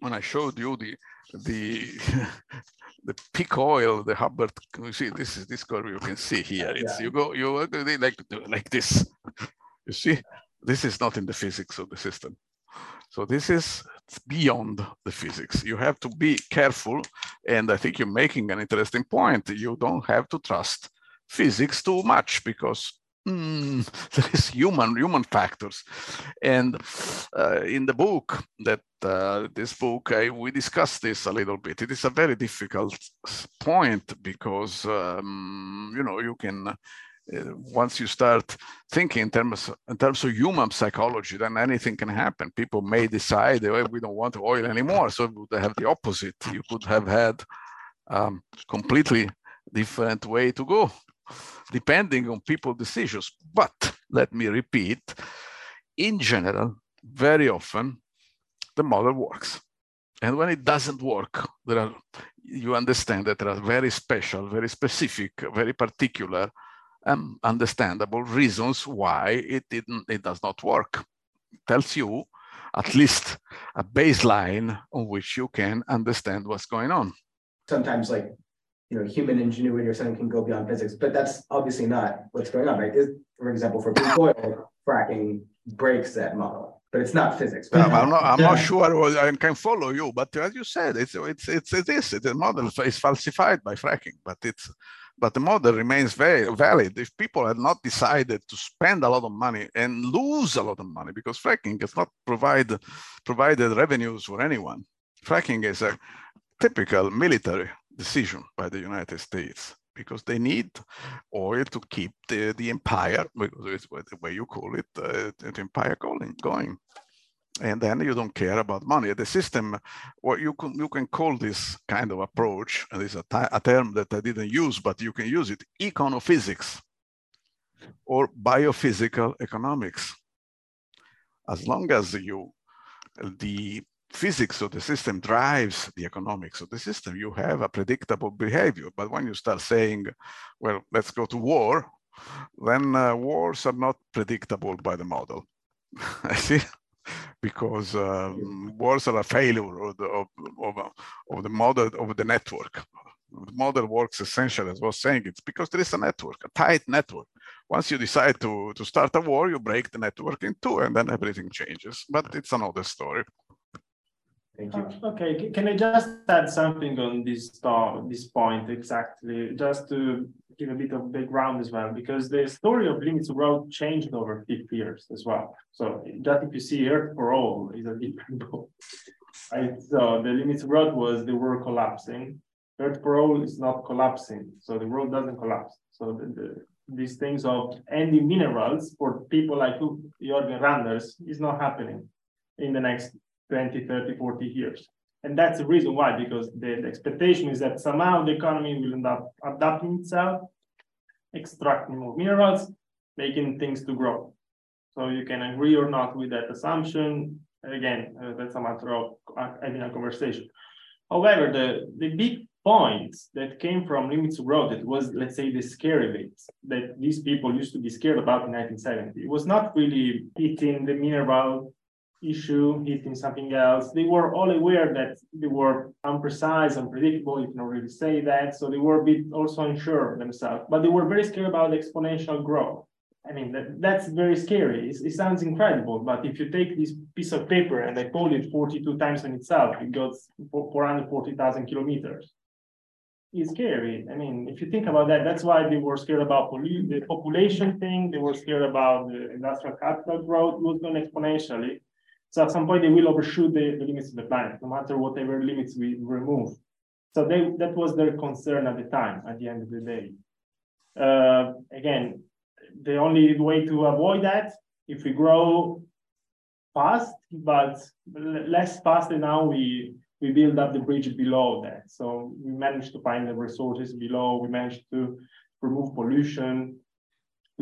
S3: when I showed you the, the, the peak oil, the Hubbert, you see, this is this curve you can see here. It's, yeah. you go, you like, like this, you see? This is not in the physics of the system. So this is beyond the physics. You have to be careful. And I think you're making an interesting point. You don't have to trust physics too much because mm, there is human human factors. And uh, in the book that uh, this book I, we discuss this a little bit. It is a very difficult point because um, you know you can uh, once you start thinking in terms in terms of human psychology then anything can happen. People may decide oh, we don't want oil anymore so we would have the opposite. You could have had um, completely different way to go depending on people's decisions. But let me repeat, in general, very often the model works. And when it doesn't work, there are, you understand that there are very special, very specific, very particular, and understandable reasons why it didn't, it does not work. It tells you at least a baseline on which you can understand what's going on.
S5: Sometimes like you know, human ingenuity or something can go beyond physics, but that's obviously not what's going on, right? Is, for example, for big oil, fracking breaks that model, but it's not physics.
S3: Right? I'm not, I'm not sure I can follow you, but as you said, it's it's it's it is the model is falsified by fracking, but it's but the model remains very valid. If people had not decided to spend a lot of money and lose a lot of money because fracking has not provide provided revenues for anyone. Fracking is a typical military decision by the United States because they need oil to keep the, the empire, because it's the way you call it, uh, the empire going, going. And then you don't care about money. The system, what you can you can call this kind of approach, and a, a term that I didn't use, but you can use it, econophysics or biophysical economics. As long as you the physics of the system drives the economics of the system, you have a predictable behavior. But when you start saying, well, let's go to war, then uh, wars are not predictable by the model. I see, because um, wars are a failure of the, of, of, of the model of the network. The model works essentially, as I was saying, it's because there is a network, a tight network. Once you decide to, to start a war, you break the network in two and then everything changes. But it's another story.
S2: Thank you. Uh, okay, can I just add something on this thought, this point exactly, just to give a bit of background as well, because the story of Limits Growth changed over 50 years as well. So just if you see Earth for All is a different book. Right? So the Limits Growth was the world collapsing. Earth for All is not collapsing, so the world doesn't collapse. So the, the, these things of ending minerals for people like Jørgen Randers is not happening in the next 20, 30, 40 years. And that's the reason why, because the, the expectation is that somehow the economy will end up adapting itself, extracting more minerals, making things to grow. So you can agree or not with that assumption. Again, uh, that's a matter of having a conversation. However, the, the big point that came from limits to growth, it was, let's say, the scary bits that these people used to be scared about in 1970. It was not really hitting the mineral issue hitting something else. They were all aware that they were imprecise, unpredictable, you can already say that. So they were a bit also unsure themselves, but they were very scared about exponential growth. I mean, that, that's very scary. It's, it sounds incredible, but if you take this piece of paper and I fold it 42 times on itself, it goes 440,000 kilometers. It's scary. I mean, if you think about that, that's why they were scared about the population thing. They were scared about the industrial capital growth was going exponentially. So at some point they will overshoot the, the limits of the planet, no matter whatever limits we remove. So they, that was their concern at the time, at the end of the day. Uh, again, the only way to avoid that, if we grow fast, but less fast than now, we, we build up the bridge below that. So we managed to find the resources below, we managed to remove pollution,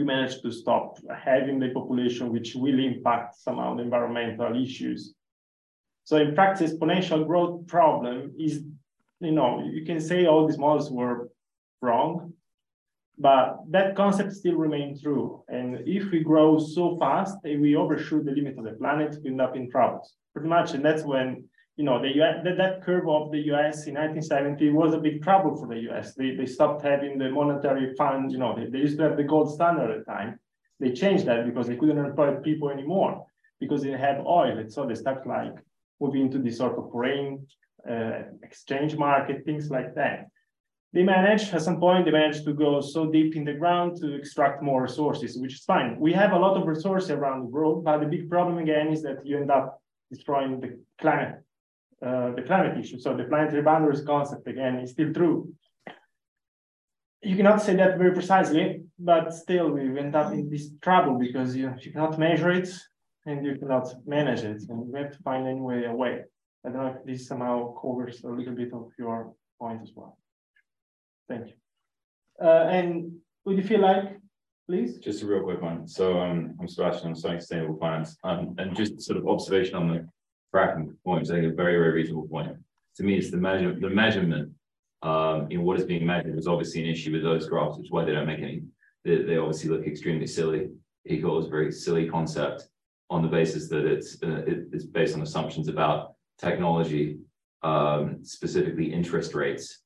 S2: we managed to stop having the population, which will impact somehow the environmental issues. So in practice, exponential growth problem is, you know, you can say all these models were wrong, but that concept still remains true. And if we grow so fast and we overshoot the limit of the planet, we end up in troubles, pretty much. And that's when you know, the US, that, that curve of the US in 1970 was a big trouble for the US. They, they stopped having the monetary fund, you know, they, they used to have the gold standard at the time. They changed that because they couldn't employ people anymore because they have oil. And so they start like moving into this sort of foreign uh, exchange market, things like that. they managed at some point they manage to go so deep in the ground to extract more resources which is fine we have a lot of resources around the world but the big problem again is that you end up destroying the climate uh, the climate issue so the planetary boundaries concept again is still true you cannot say that very precisely but still we end up in this trouble because you, you cannot measure it and you cannot manage it and we have to find anyway a way i don't know if this somehow covers a little bit of your point as well Thank you. Uh, and would you feel like, please?
S6: Just a real quick one. So um, I'm Sebastian, I'm studying sustainable finance. Um, and just sort of observation on the fracking point, is a very, very reasonable point. To me, it's the measure, the measurement um, in what is being measured is obviously an issue with those graphs, which is why they don't make any, they, they obviously look extremely silly. Is a very silly concept on the basis that it's, uh, it, it's based on assumptions about technology, um, specifically interest rates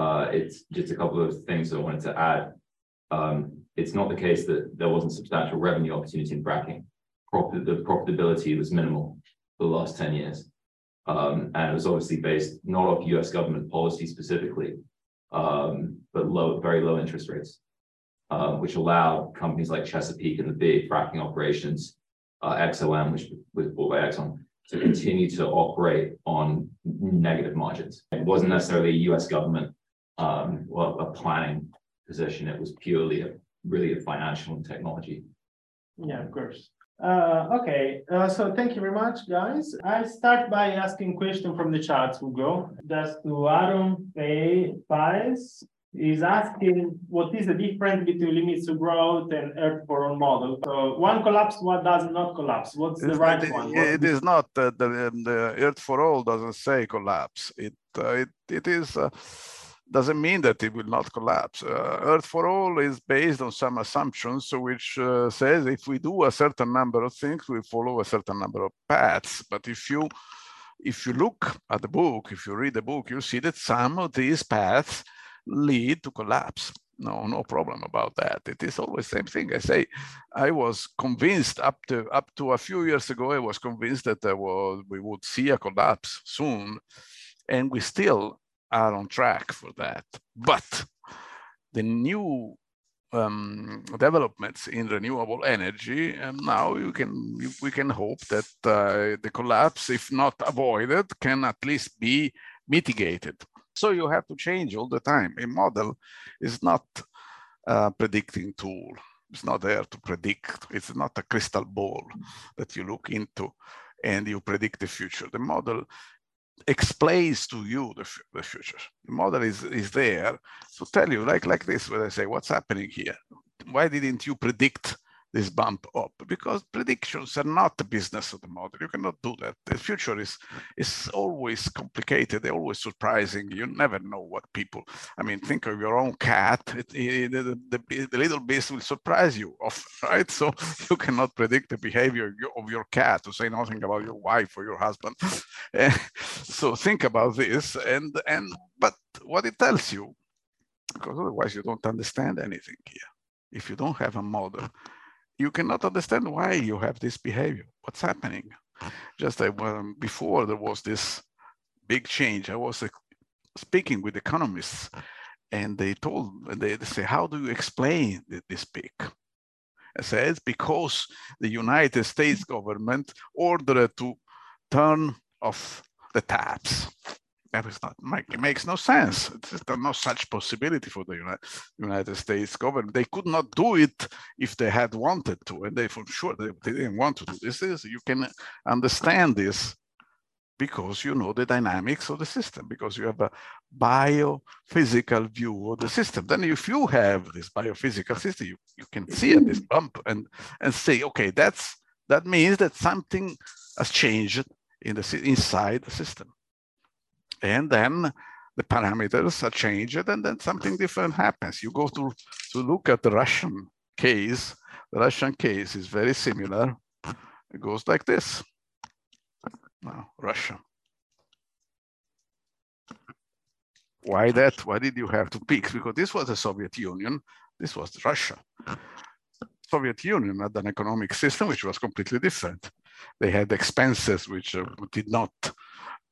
S6: uh, it's just a couple of things that I wanted to add. Um, it's not the case that there wasn't substantial revenue opportunity in fracking. The profitability was minimal for the last 10 years. Um, and it was obviously based not off US government policy specifically, um, but low, very low interest rates, uh, which allowed companies like Chesapeake and the big fracking operations, uh, XTO, which was bought by Exxon, to continue to operate on negative margins. It wasn't necessarily a US government um, well, a planning position. It was purely a really a financial and technology.
S2: Yeah, of course. Uh, okay, uh, so thank you very much, guys. I start by asking question from the chat, Ugo. Just to Aaron Pay is asking what is the difference between limits to growth and Earth for all model. So one collapse, what does not collapse? What's the right
S3: it,
S2: one?
S3: It is not uh, the, um, the Earth for all doesn't say collapse. It uh, it it is uh, doesn't mean that it will not collapse. Uh, Earth for all is based on some assumptions, which uh, says if we do a certain number of things, we follow a certain number of paths. But if you if you look at the book, if you read the book, you see that some of these paths lead to collapse. No, no problem about that. It is always the same thing. I say, I was convinced up to up to a few years ago, I was convinced that there was, we would see a collapse soon, and we still are on track for that. But the new um, developments in renewable energy, and now you can we can hope that uh, the collapse, if not avoided, can at least be mitigated. So you have to change all the time. A model is not a predicting tool. It's not there to predict. It's not a crystal ball that you look into and you predict the future. The model explains to you the, the future. The model is, is there to tell you, like, like this, where I say, what's happening here? Why didn't you predict this bump up because predictions are not the business of the model. You cannot do that. The future is is always complicated. Always surprising. You never know what people. I mean, think of your own cat. It, it, the, the, the, little beast will surprise you often, right? So you cannot predict the behavior of your cat to say nothing about your wife or your husband. Eh, so think about this and and but what it tells you, because otherwise you don't understand anything here. If you don't have a model, you cannot understand why you have this behavior. What's happening? Just like um, before there was this big change, I was uh, speaking with economists and they told, they, they say, how do you explain this peak? I said, it's because the United States government ordered to turn off the taps that is not it makes no sense. There's no such possibility for the United, States government. They could not do it if they had wanted to, and they for sure they, they didn't want to do this. Is you can understand this because you know the dynamics of the system, because you have a biophysical view of the system. Then if you have this biophysical system, you, you can see at this bump and, and say, okay, that's that means that something has changed in the inside the system and then the parameters are changed and then something different happens. You go to, to look at the Russian case. The Russian case is very similar. It goes like this. Now, Russia. Why that? Why did you have to pick? Because this was the Soviet Union, this was Russia. Soviet Union had an economic system which was completely different. They had expenses which uh, did not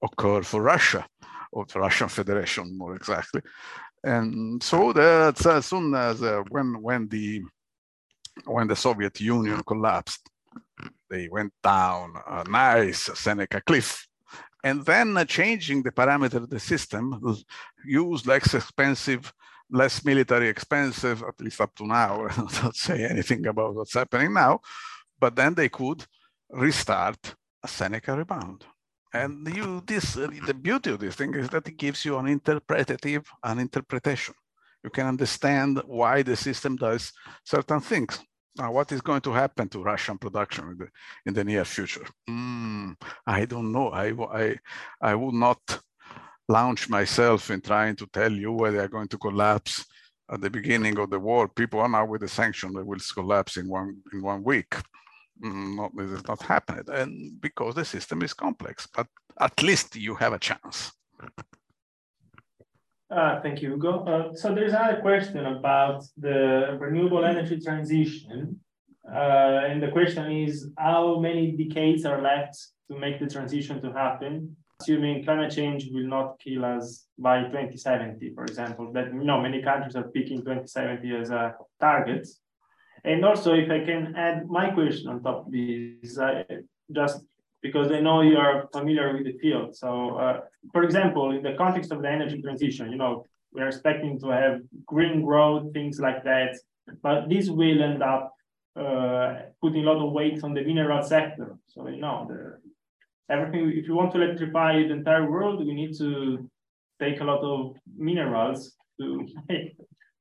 S3: occur for Russia, or the Russian Federation more exactly. And so that as soon as uh, when when the when the Soviet Union collapsed, they went down a nice Seneca cliff. And then uh, changing the parameter of the system, use less expensive, less military expensive, at least up to now, Don't say anything about what's happening now, but then they could restart a Seneca rebound. And you, this, uh, the beauty of this thing is that it gives you an interpretative, an interpretation. You can understand why the system does certain things. Now, what is going to happen to Russian production in the, in the near future? Mm, I don't know. I, I, I would not launch myself in trying to tell you where they are going to collapse at the beginning of the war. People are now with the sanction that will collapse in one in one week. Mm, not, this is not happening, and because the system is complex. But at least you have a chance.
S2: Uh, thank you, Ugo. Uh, so there's another question about the renewable energy transition. Uh, and the question is, how many decades are left to make the transition to happen? Assuming climate change will not kill us by 2070, for example, that you know many countries are picking 2070 as a target. And also, if I can add my question on top of this, I just because I know you are familiar with the field. So, uh, for example, in the context of the energy transition, you know, we're expecting to have green growth, things like that, but this will end up uh, putting a lot of weight on the mineral sector. So, you know, the, everything, if you want to electrify the entire world, we need to take a lot of minerals to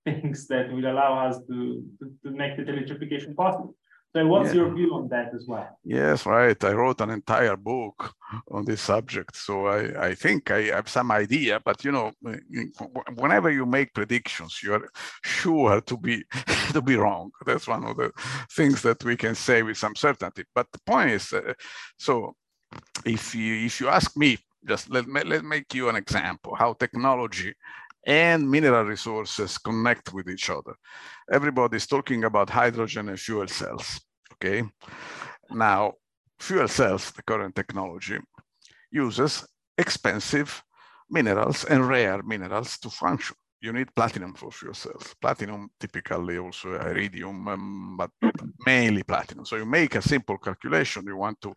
S2: things that will allow us to, to, to make the electrification possible. So what's yeah. your view on that as well?
S3: Yes, right. I wrote an entire book on this subject. So I, I think I have some idea, but you know, whenever you make predictions, you're sure to be to be wrong. That's one of the things that we can say with some certainty. But the point is, uh, so if you if you ask me, just let me let make you an example how technology and mineral resources connect with each other. Everybody's talking about hydrogen and fuel cells okay? Now, fuel cells, the current technology, uses expensive minerals and rare minerals to function. You need platinum for fuel cells. Platinum typically also iridium, um, but mainly platinum. So you make a simple calculation. You want to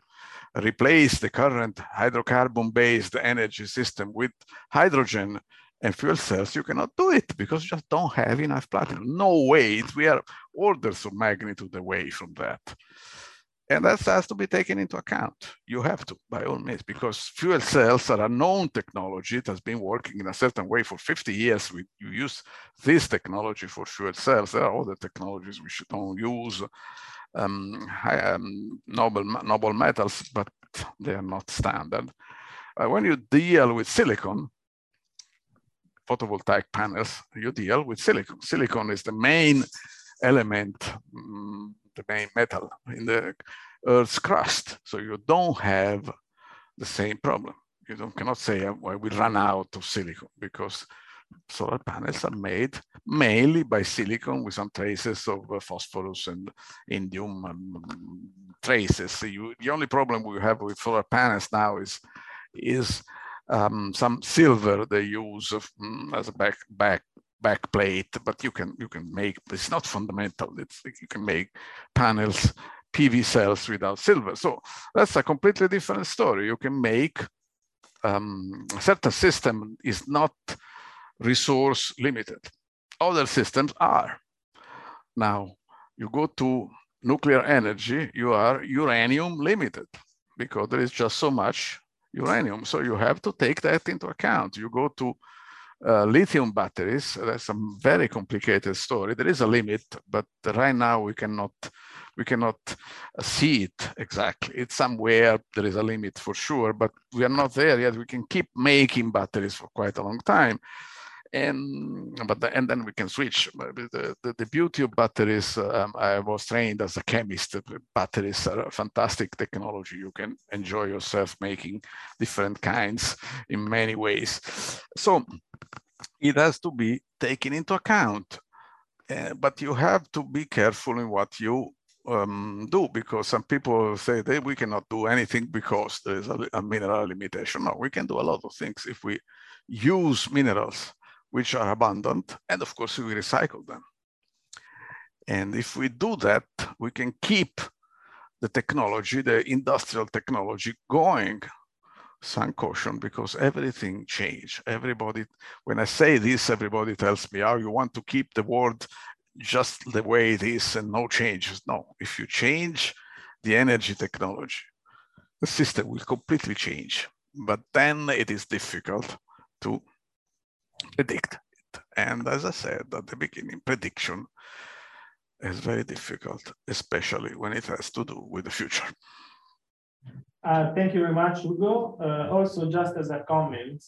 S3: replace the current hydrocarbon-based energy system with hydrogen and fuel cells, you cannot do it because you just don't have enough platinum. No way, we are orders of magnitude away from that. And that has to be taken into account. You have to, by all means, because fuel cells are a known technology. It has been working in a certain way for 50 years. We, you use this technology for fuel cells. There are other technologies we should don't use, um, um, noble, noble metals, but they are not standard. Uh, when you deal with silicon, photovoltaic panels, you deal with silicon. Silicon is the main element, um, the main metal in the Earth's crust. So you don't have the same problem. You don't, cannot say, well, we run out of silicon because solar panels are made mainly by silicon with some traces of uh, phosphorus and indium um, traces. So you, the only problem we have with solar panels now is, is um, some silver they use um, as a back back back plate, but you can you can make it's not fundamental. It's you can make panels PV cells without silver. So that's a completely different story. You can make um, certain system is not resource limited. Other systems are. Now you go to nuclear energy, you are uranium limited because there is just so much uranium. So you have to take that into account. You go to uh, lithium batteries, that's a very complicated story. There is a limit, but right now we cannot we cannot see it exactly. It's somewhere there is a limit for sure, but we are not there yet. We can keep making batteries for quite a long time and but the, and then we can switch. The, the, the beauty of batteries, um, I was trained as a chemist. Batteries are a fantastic technology. You can enjoy yourself making different kinds in many ways. So it has to be taken into account, uh, but you have to be careful in what you um, do because some people say that we cannot do anything because there is a, a mineral limitation. No, we can do a lot of things if we use minerals which are abundant, and of course we recycle them. And if we do that, we can keep the technology, the industrial technology going some caution because everything changed. Everybody, when I say this, everybody tells me, oh, you want to keep the world just the way it is and no changes. No, if you change the energy technology, the system will completely change. But then it is difficult to predict it. And as I said at the beginning, prediction is very difficult, especially when it has to do with the future.
S2: Uh, thank you very much, Ugo. Uh, also, just as a comment,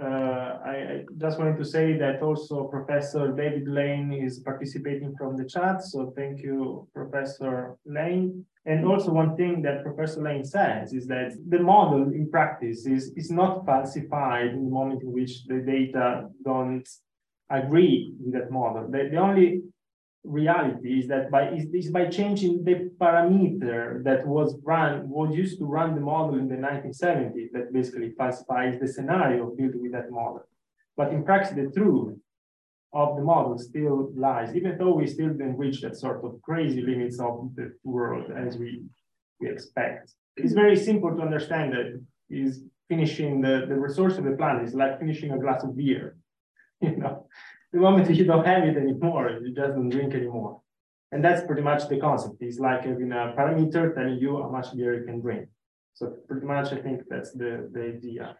S2: uh, I, I, just wanted to say that also Professor David Lane is participating from the chat. So thank you, Professor Lane. And also one thing that Professor Lane says is that the model in practice is, is not falsified in the moment in which the data don't agree with that model. The, the only reality is that by is, is by changing the parameter that was run was used to run the model in the 1970s that basically falsifies the scenario built with that model. But in practice, the truth of the model still lies, even though we still didn't reach that sort of crazy limits of the world as we, we expect. It's very simple to understand that is finishing the, the resource of the planet is like finishing a glass of beer. You know, the moment you don't have it anymore, just don't drink anymore. And that's pretty much the concept. It's like having a parameter telling you how much beer you can drink. So pretty much, I think that's the, the idea.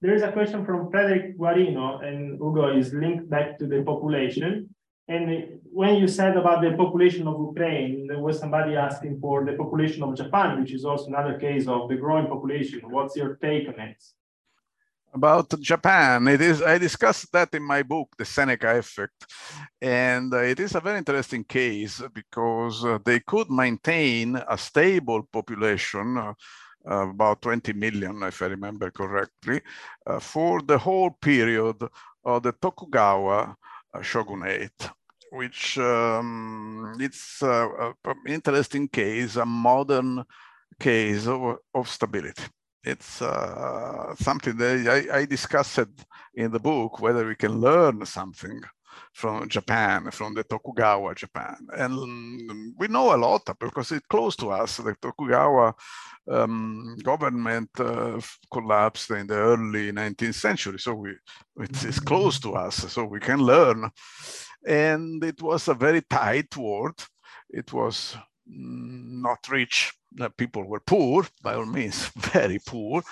S2: There is a question from Frederick Guarino, and Ugo is linked back to the population. And when you said about the population of Ukraine, there was somebody asking for the population of Japan, which is also another case of the growing population. What's your take on it?
S3: About Japan. It is I discussed that in my book, The Seneca Effect, and uh, it is a very interesting case because uh, they could maintain a stable population. Uh, about 20 million, if I remember correctly, uh, for the whole period of the Tokugawa uh, shogunate, which um, it's an interesting case, a modern case of, of stability it's uh, something that I, I discussed in the book whether we can learn something from Japan, from the Tokugawa Japan. And we know a lot because it's close to us. The Tokugawa um, government uh, collapsed in the early 19th century. So we, it is close to us, so we can learn. And it was a very tight world. It was not rich people were poor, by all means, very poor.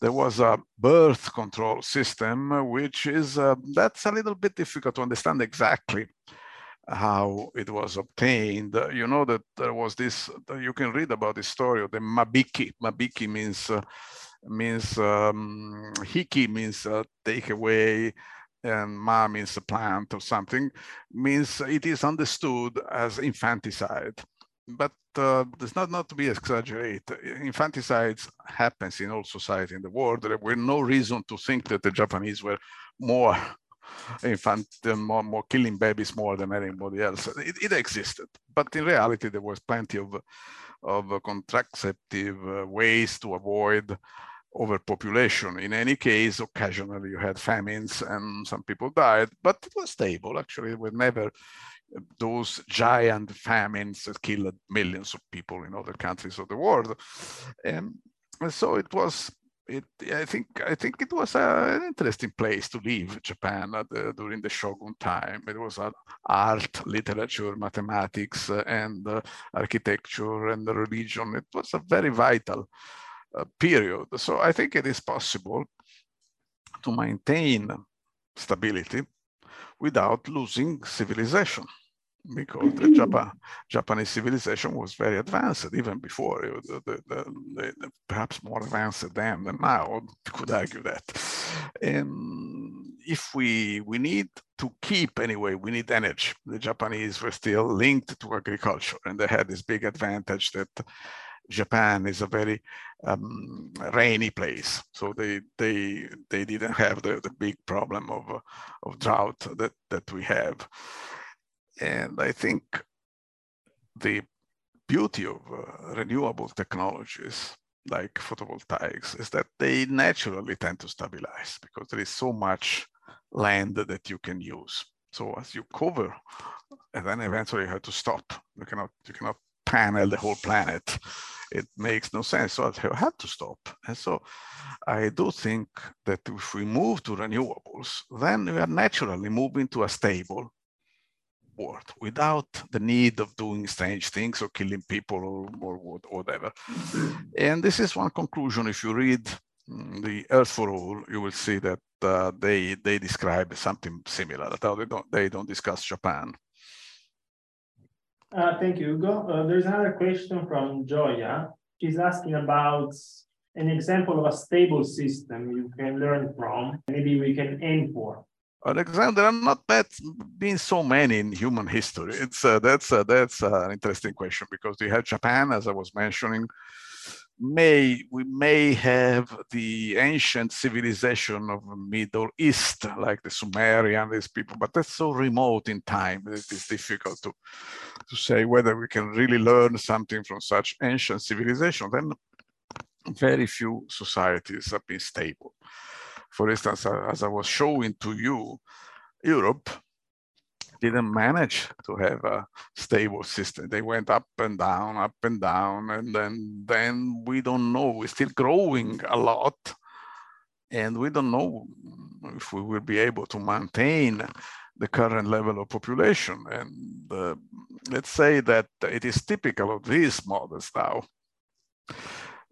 S3: There was a birth control system, which is, uh, that's a little bit difficult to understand exactly how it was obtained. You know that there was this, you can read about the story of the Mabiki. Mabiki means, uh, means um, hiki means uh, take away, and ma means a plant or something, means it is understood as infanticide but uh, there's not not to be exaggerated. Infanticides happens in all society in the world. There were no reason to think that the Japanese were more infant, more, more killing babies more than anybody else. It, it existed, but in reality, there was plenty of of contraceptive uh, ways to avoid overpopulation. In any case, occasionally you had famines and some people died, but it was stable. Actually, it was never those giant famines that killed millions of people in other countries of the world. and so it was it, I think I think it was a, an interesting place to live, Japan, the, during the Shogun time. It was art, literature, mathematics, uh, and uh, architecture and religion. It was a very vital uh, period. So I think it is possible to maintain stability without losing civilization because the Japan, Japanese civilization was very advanced even before, the, the, the, perhaps more advanced then than now, could argue that. And if we, we need to keep anyway, we need energy. The Japanese were still linked to agriculture and they had this big advantage that Japan is a very um, rainy place, so they they they didn't have the, the big problem of of drought that that we have. And I think the beauty of uh, renewable technologies like photovoltaics is that they naturally tend to stabilize because there is so much land that you can use. So as you cover, and then eventually you have to stop. You cannot you cannot panel the whole planet. It makes no sense. So you have to stop. And so I do think that if we move to renewables, then we are naturally moving to a stable world without the need of doing strange things or killing people or, or whatever. And this is one conclusion. If you read mm, the Earth for All, you will see that uh, they they describe something similar. Though they don't they don't discuss Japan.
S2: Uh, thank you, Ugo. Uh, there's another question from Joya. She's asking about an example of a stable system you can learn from. Maybe we can aim for.
S3: Alexander, there are not that been so many in human history. It's uh, that's uh, that's uh, an interesting question because you have Japan, as I was mentioning. May we may have the ancient civilization of the Middle East, like the Sumerian, these people, but that's so remote in time. That it is difficult to to say whether we can really learn something from such ancient civilization. Then very few societies have been stable for instance, as I was showing to you, Europe didn't manage to have a stable system. They went up and down, up and down, and then then we don't know. We're still growing a lot, and we don't know if we will be able to maintain the current level of population. And uh, let's say that it is typical of these models now.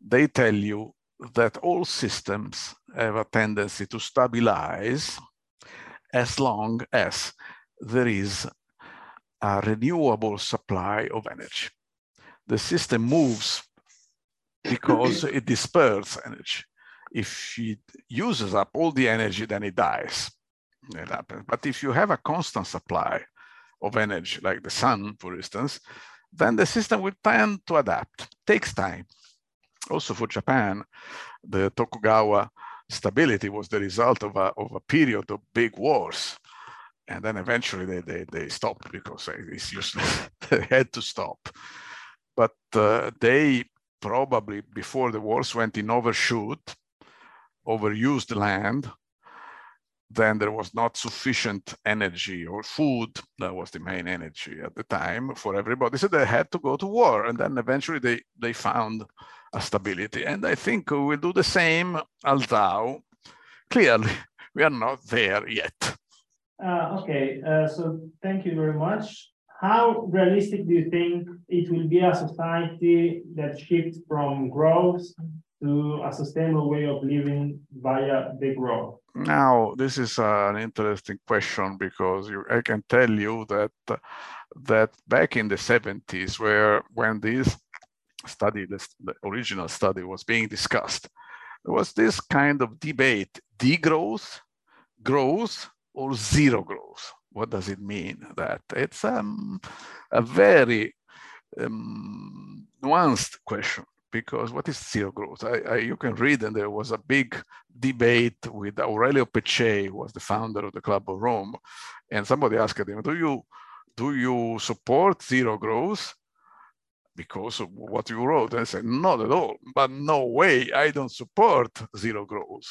S3: They tell you that all systems have a tendency to stabilize as long as there is a renewable supply of energy. The system moves because it disperses energy. If it uses up all the energy, then it dies. It happens. But if you have a constant supply of energy, like the sun, for instance, then the system will tend to adapt. It takes time also for Japan, the Tokugawa stability was the result of a, of a period of big wars. And then eventually they, they, they stopped because it's useless. they had to stop. But uh, they probably, before the wars went in overshoot, overused land, then there was not sufficient energy or food. That was the main energy at the time for everybody. So they had to go to war. And then eventually they, they found stability. And I think we will do the same although clearly we are not there yet.
S2: Uh, okay, uh, so thank you very much. How realistic do you think it will be a society that shifts from growth to a sustainable way of living via the growth?
S3: Now, this is an interesting question because you, I can tell you that that back in the 70s, where when these study, the, original study was being discussed, there was this kind of debate, degrowth, growth, or zero growth. What does it mean? That it's um, a very um, nuanced question because what is zero growth? I, I, you can read, and there was a big debate with Aurelio Peccei, who was the founder of the Club of Rome, and somebody asked him, "Do you do you support zero growth?" Because of what you wrote. And I said, not at all, but no way, I don't support zero growth.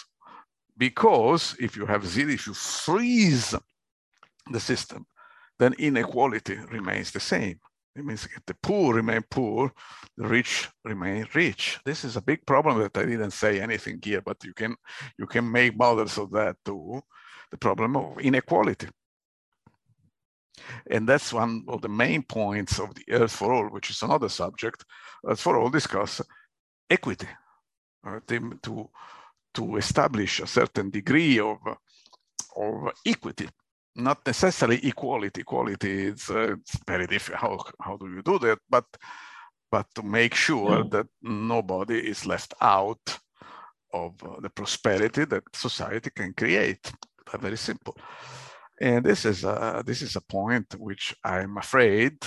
S3: Because if you have zero, if you freeze the system, then inequality remains the same. It means the poor remain poor, the rich remain rich. This is a big problem that I didn't say anything here, but you can you can make models of that too. The problem of inequality. And that's one of the main points of the Earth for All, which is another subject. Earth for All discuss equity uh, to, to establish a certain degree of, of equity, not necessarily equality. Equality is uh, very difficult. How, how do you do that? But, but to make sure that nobody is left out of uh, the prosperity that society can create. Very simple. And this is a, this is a point which I'm afraid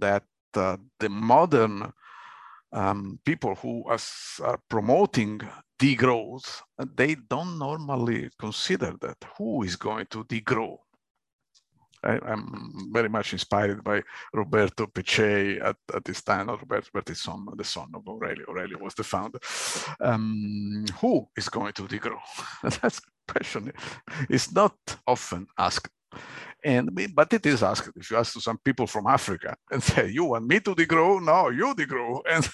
S3: that uh, the modern um, people who are, are promoting degrowth, they don't normally consider that. Who is going to degrow? I, am very much inspired by Roberto Peccei at, at this time, not Roberto, but the son, the son of Aurelio. Aurelio was the founder. Um, who is going to degrow? That's question It's not often asked. And but it is asked if you ask some people from Africa and say, "You want me to degrow? No, you degrow." And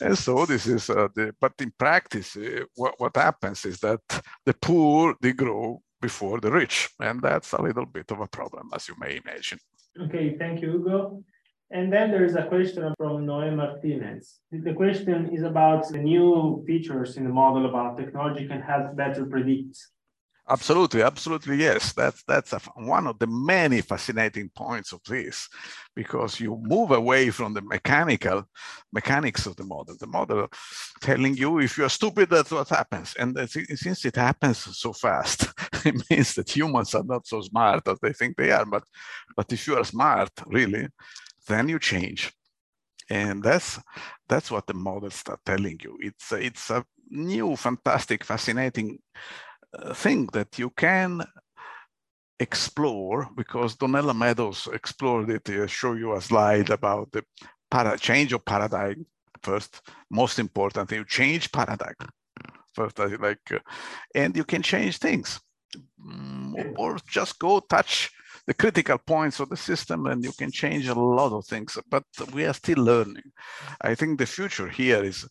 S3: and so this is uh, the. But in practice, uh, what what happens is that the poor degrow before the rich, and that's a little bit of a problem, as you may imagine.
S2: Okay, thank you, Ugo. And then there is a question from Noé Martinez. The question is about the new features in the model about technology can help better predict.
S3: Absolutely, absolutely, yes. That's that's a, one of the many fascinating points of this, because you move away from the mechanical mechanics of the model. The model telling you if you're stupid, that's what happens, and since it happens so fast, it means that humans are not so smart as they think they are. But but if you are smart, really, then you change and that's that's what the models start telling you it's it's a new fantastic fascinating thing that you can explore because Donella Meadows explored it. I show you a slide about the para change of paradigm first. Most important, you change paradigm first, like, uh, and you can change things, mm, or just go touch the critical points of the system and you can change a lot of things, but we are still learning. I think the future here is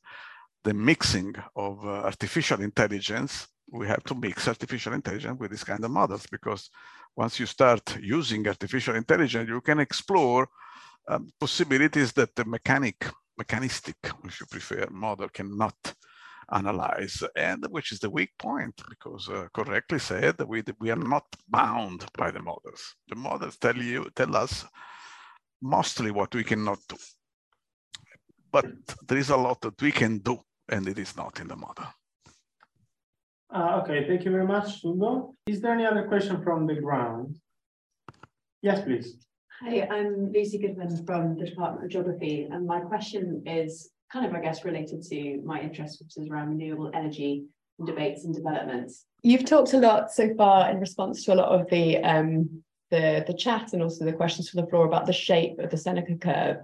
S3: the mixing of uh, artificial intelligence. We have to mix artificial intelligence with this kind of models because once you start using artificial intelligence, you can explore um, possibilities that the mechanic, mechanistic, if you prefer, model cannot analyze, and which is the weak point, because uh, correctly said, we, we are not bound by the models. The models tell you, tell us mostly what we cannot do. But there is a lot that we can do, and it is not in the model.
S2: Uh, okay, thank you very much, Ugo. Is there any other question from the ground? Yes, please.
S7: Hi, I'm Lucy Goodman from the Department of Geography, and my question is kind of, I guess, related to my interest, which is around renewable energy and debates and developments. You've talked a lot so far in response to a lot of the um, the the chat and also the questions from the floor about the shape of the Seneca curve.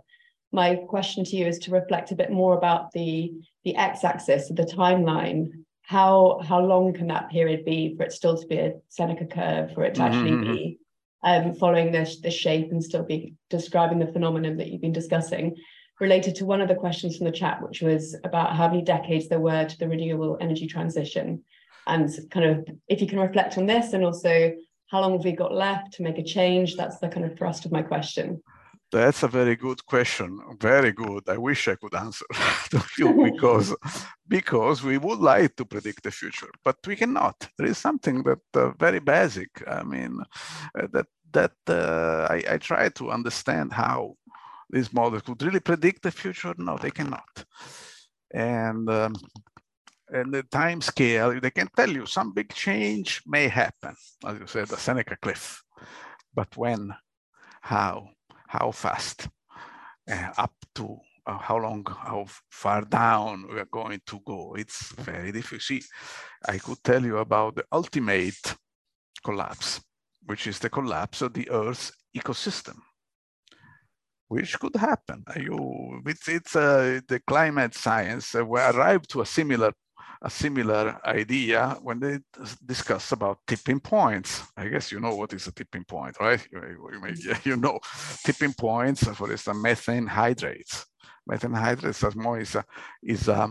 S7: My question to you is to reflect a bit more about the the x-axis, the timeline. How how long can that period be for it still to be a Seneca curve, for it to actually mm-hmm. be um, following the, the shape and still be describing the phenomenon that you've been discussing? related to one of the questions from the chat, which was about how many decades there were to the renewable energy transition. And kind of if you can reflect on this and also how long have we got left to make a change? That's the kind of thrust of my question.
S3: That's a very good question. Very good. I wish I could answer because because we would like to predict the future, but we cannot. There is something that uh, very basic. I mean, uh, that that uh, I, I try to understand how these models could really predict the future? No, they cannot. And um, and the time scale, they can tell you some big change may happen, as you said, the Seneca cliff. But when, how, how fast, uh, up to uh, how long, how far down we are going to go. It's very difficult. See, I could tell you about the ultimate collapse, which is the collapse of the Earth's ecosystem which could happen. You, it's, it's uh, the climate science uh, we arrived to a similar a similar idea when they discuss about tipping points. I guess you know what is a tipping point, right? You, may, you know tipping points, for instance, methane hydrates. Methane hydrates as more is a, is a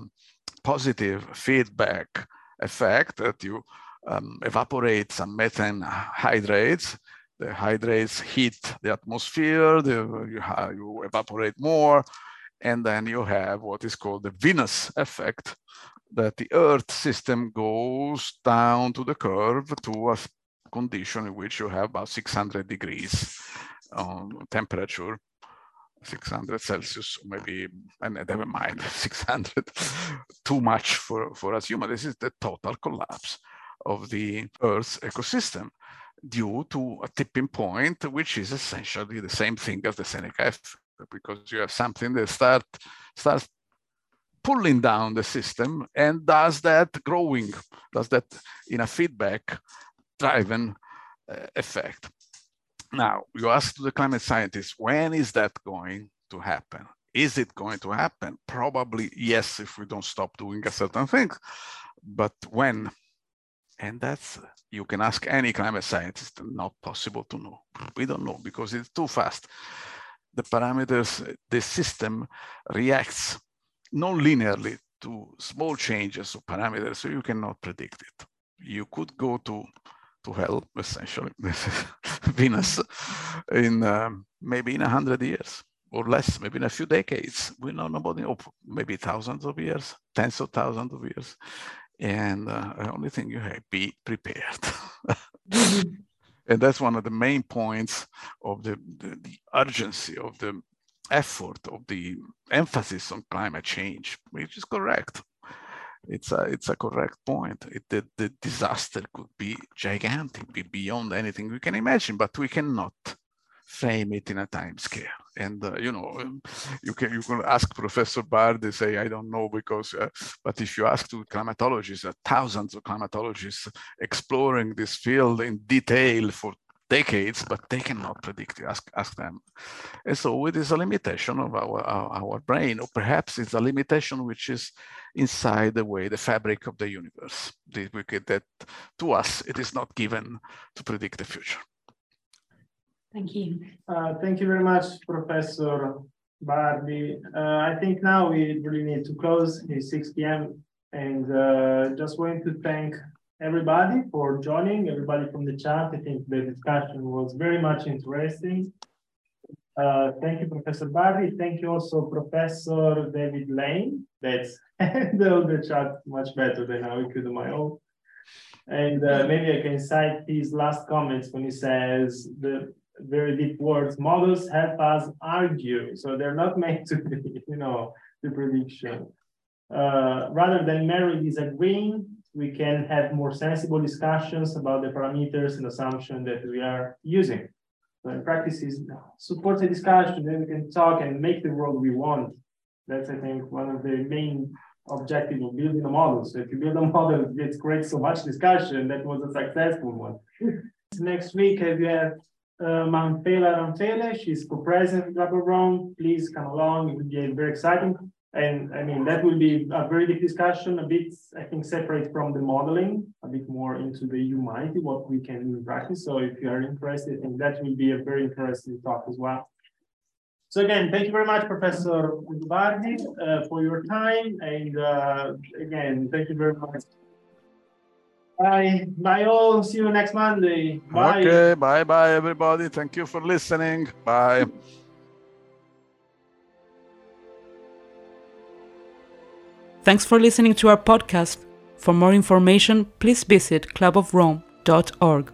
S3: positive feedback effect that you um, evaporate some methane hydrates the hydrates heat the atmosphere, the, you, you evaporate more, and then you have what is called the Venus effect, that the Earth system goes down to the curve to a condition in which you have about 600 degrees um, temperature, 600 Celsius, maybe, and never mind, 600, too much for, for us humans. This is the total collapse of the Earth's ecosystem due to a tipping point, which is essentially the same thing as the Seneca effect, because you have something that start, starts pulling down the system and does that growing, does that in a feedback driven uh, effect. Now, you ask the climate scientists, when is that going to happen? Is it going to happen? Probably yes, if we don't stop doing a certain thing. But when And that's, you can ask any climate scientist, not possible to know. We don't know because it's too fast. The parameters, the system reacts non-linearly to small changes of parameters, so you cannot predict it. You could go to to hell, essentially, Venus, in um, maybe in a hundred years or less, maybe in a few decades. We know nobody, or maybe thousands of years, tens of thousands of years. And uh, the only thing you have, be prepared. and that's one of the main points of the, the, the urgency of the effort of the emphasis on climate change, which is correct. It's a it's a correct point. It, the, the disaster could be gigantic, be beyond anything we can imagine, but we cannot frame it in a time scale. And uh, you know, um, you can you can ask Professor Bard. They say I don't know because, uh, but if you ask to climatologists, uh, thousands of climatologists exploring this field in detail for decades, but they cannot predict. Ask ask them. And so it is a limitation of our, our, our brain, or perhaps it's a limitation which is inside the way the fabric of the universe. That to us it is not given to predict the future.
S7: Thank you.
S2: Uh, thank you very much, Professor Bardi. Uh, I think now we really need to close. It's 6 p.m. And uh, just want to thank everybody for joining, everybody from the chat. I think the discussion was very much interesting. Uh, thank you, Professor Bardi. Thank you also, Professor David Lane. That's handled the chat much better than I could on my own. And uh, maybe I can cite his last comments when he says the very deep words, models help us argue. So they're not meant to be, you know, the prediction. Uh, rather than merely disagreeing, we can have more sensible discussions about the parameters and assumption that we are using. In practice is support the discussion, then we can talk and make the world we want. That's I think one of the main objective of building a model. So if you build a model, it creates so much discussion, that was a successful one. Next week, we have uh, Mamphela Ramphele, she's co-president of Rome. Please come along, it will be very exciting. And I mean, that will be a very big discussion, a bit, I think, separate from the modeling, a bit more into the humanity, what we can do in practice. So if you are interested, I think that will be a very interesting talk as well. So again, thank you very much, Professor Ubardi, uh, for your time. And uh, again, thank you very much. Bye. Bye all. See you next Monday. Bye.
S3: Okay. Bye bye, everybody. Thank you for listening. Bye.
S1: Thanks for listening to our podcast. For more information, please visit clubofrome.org.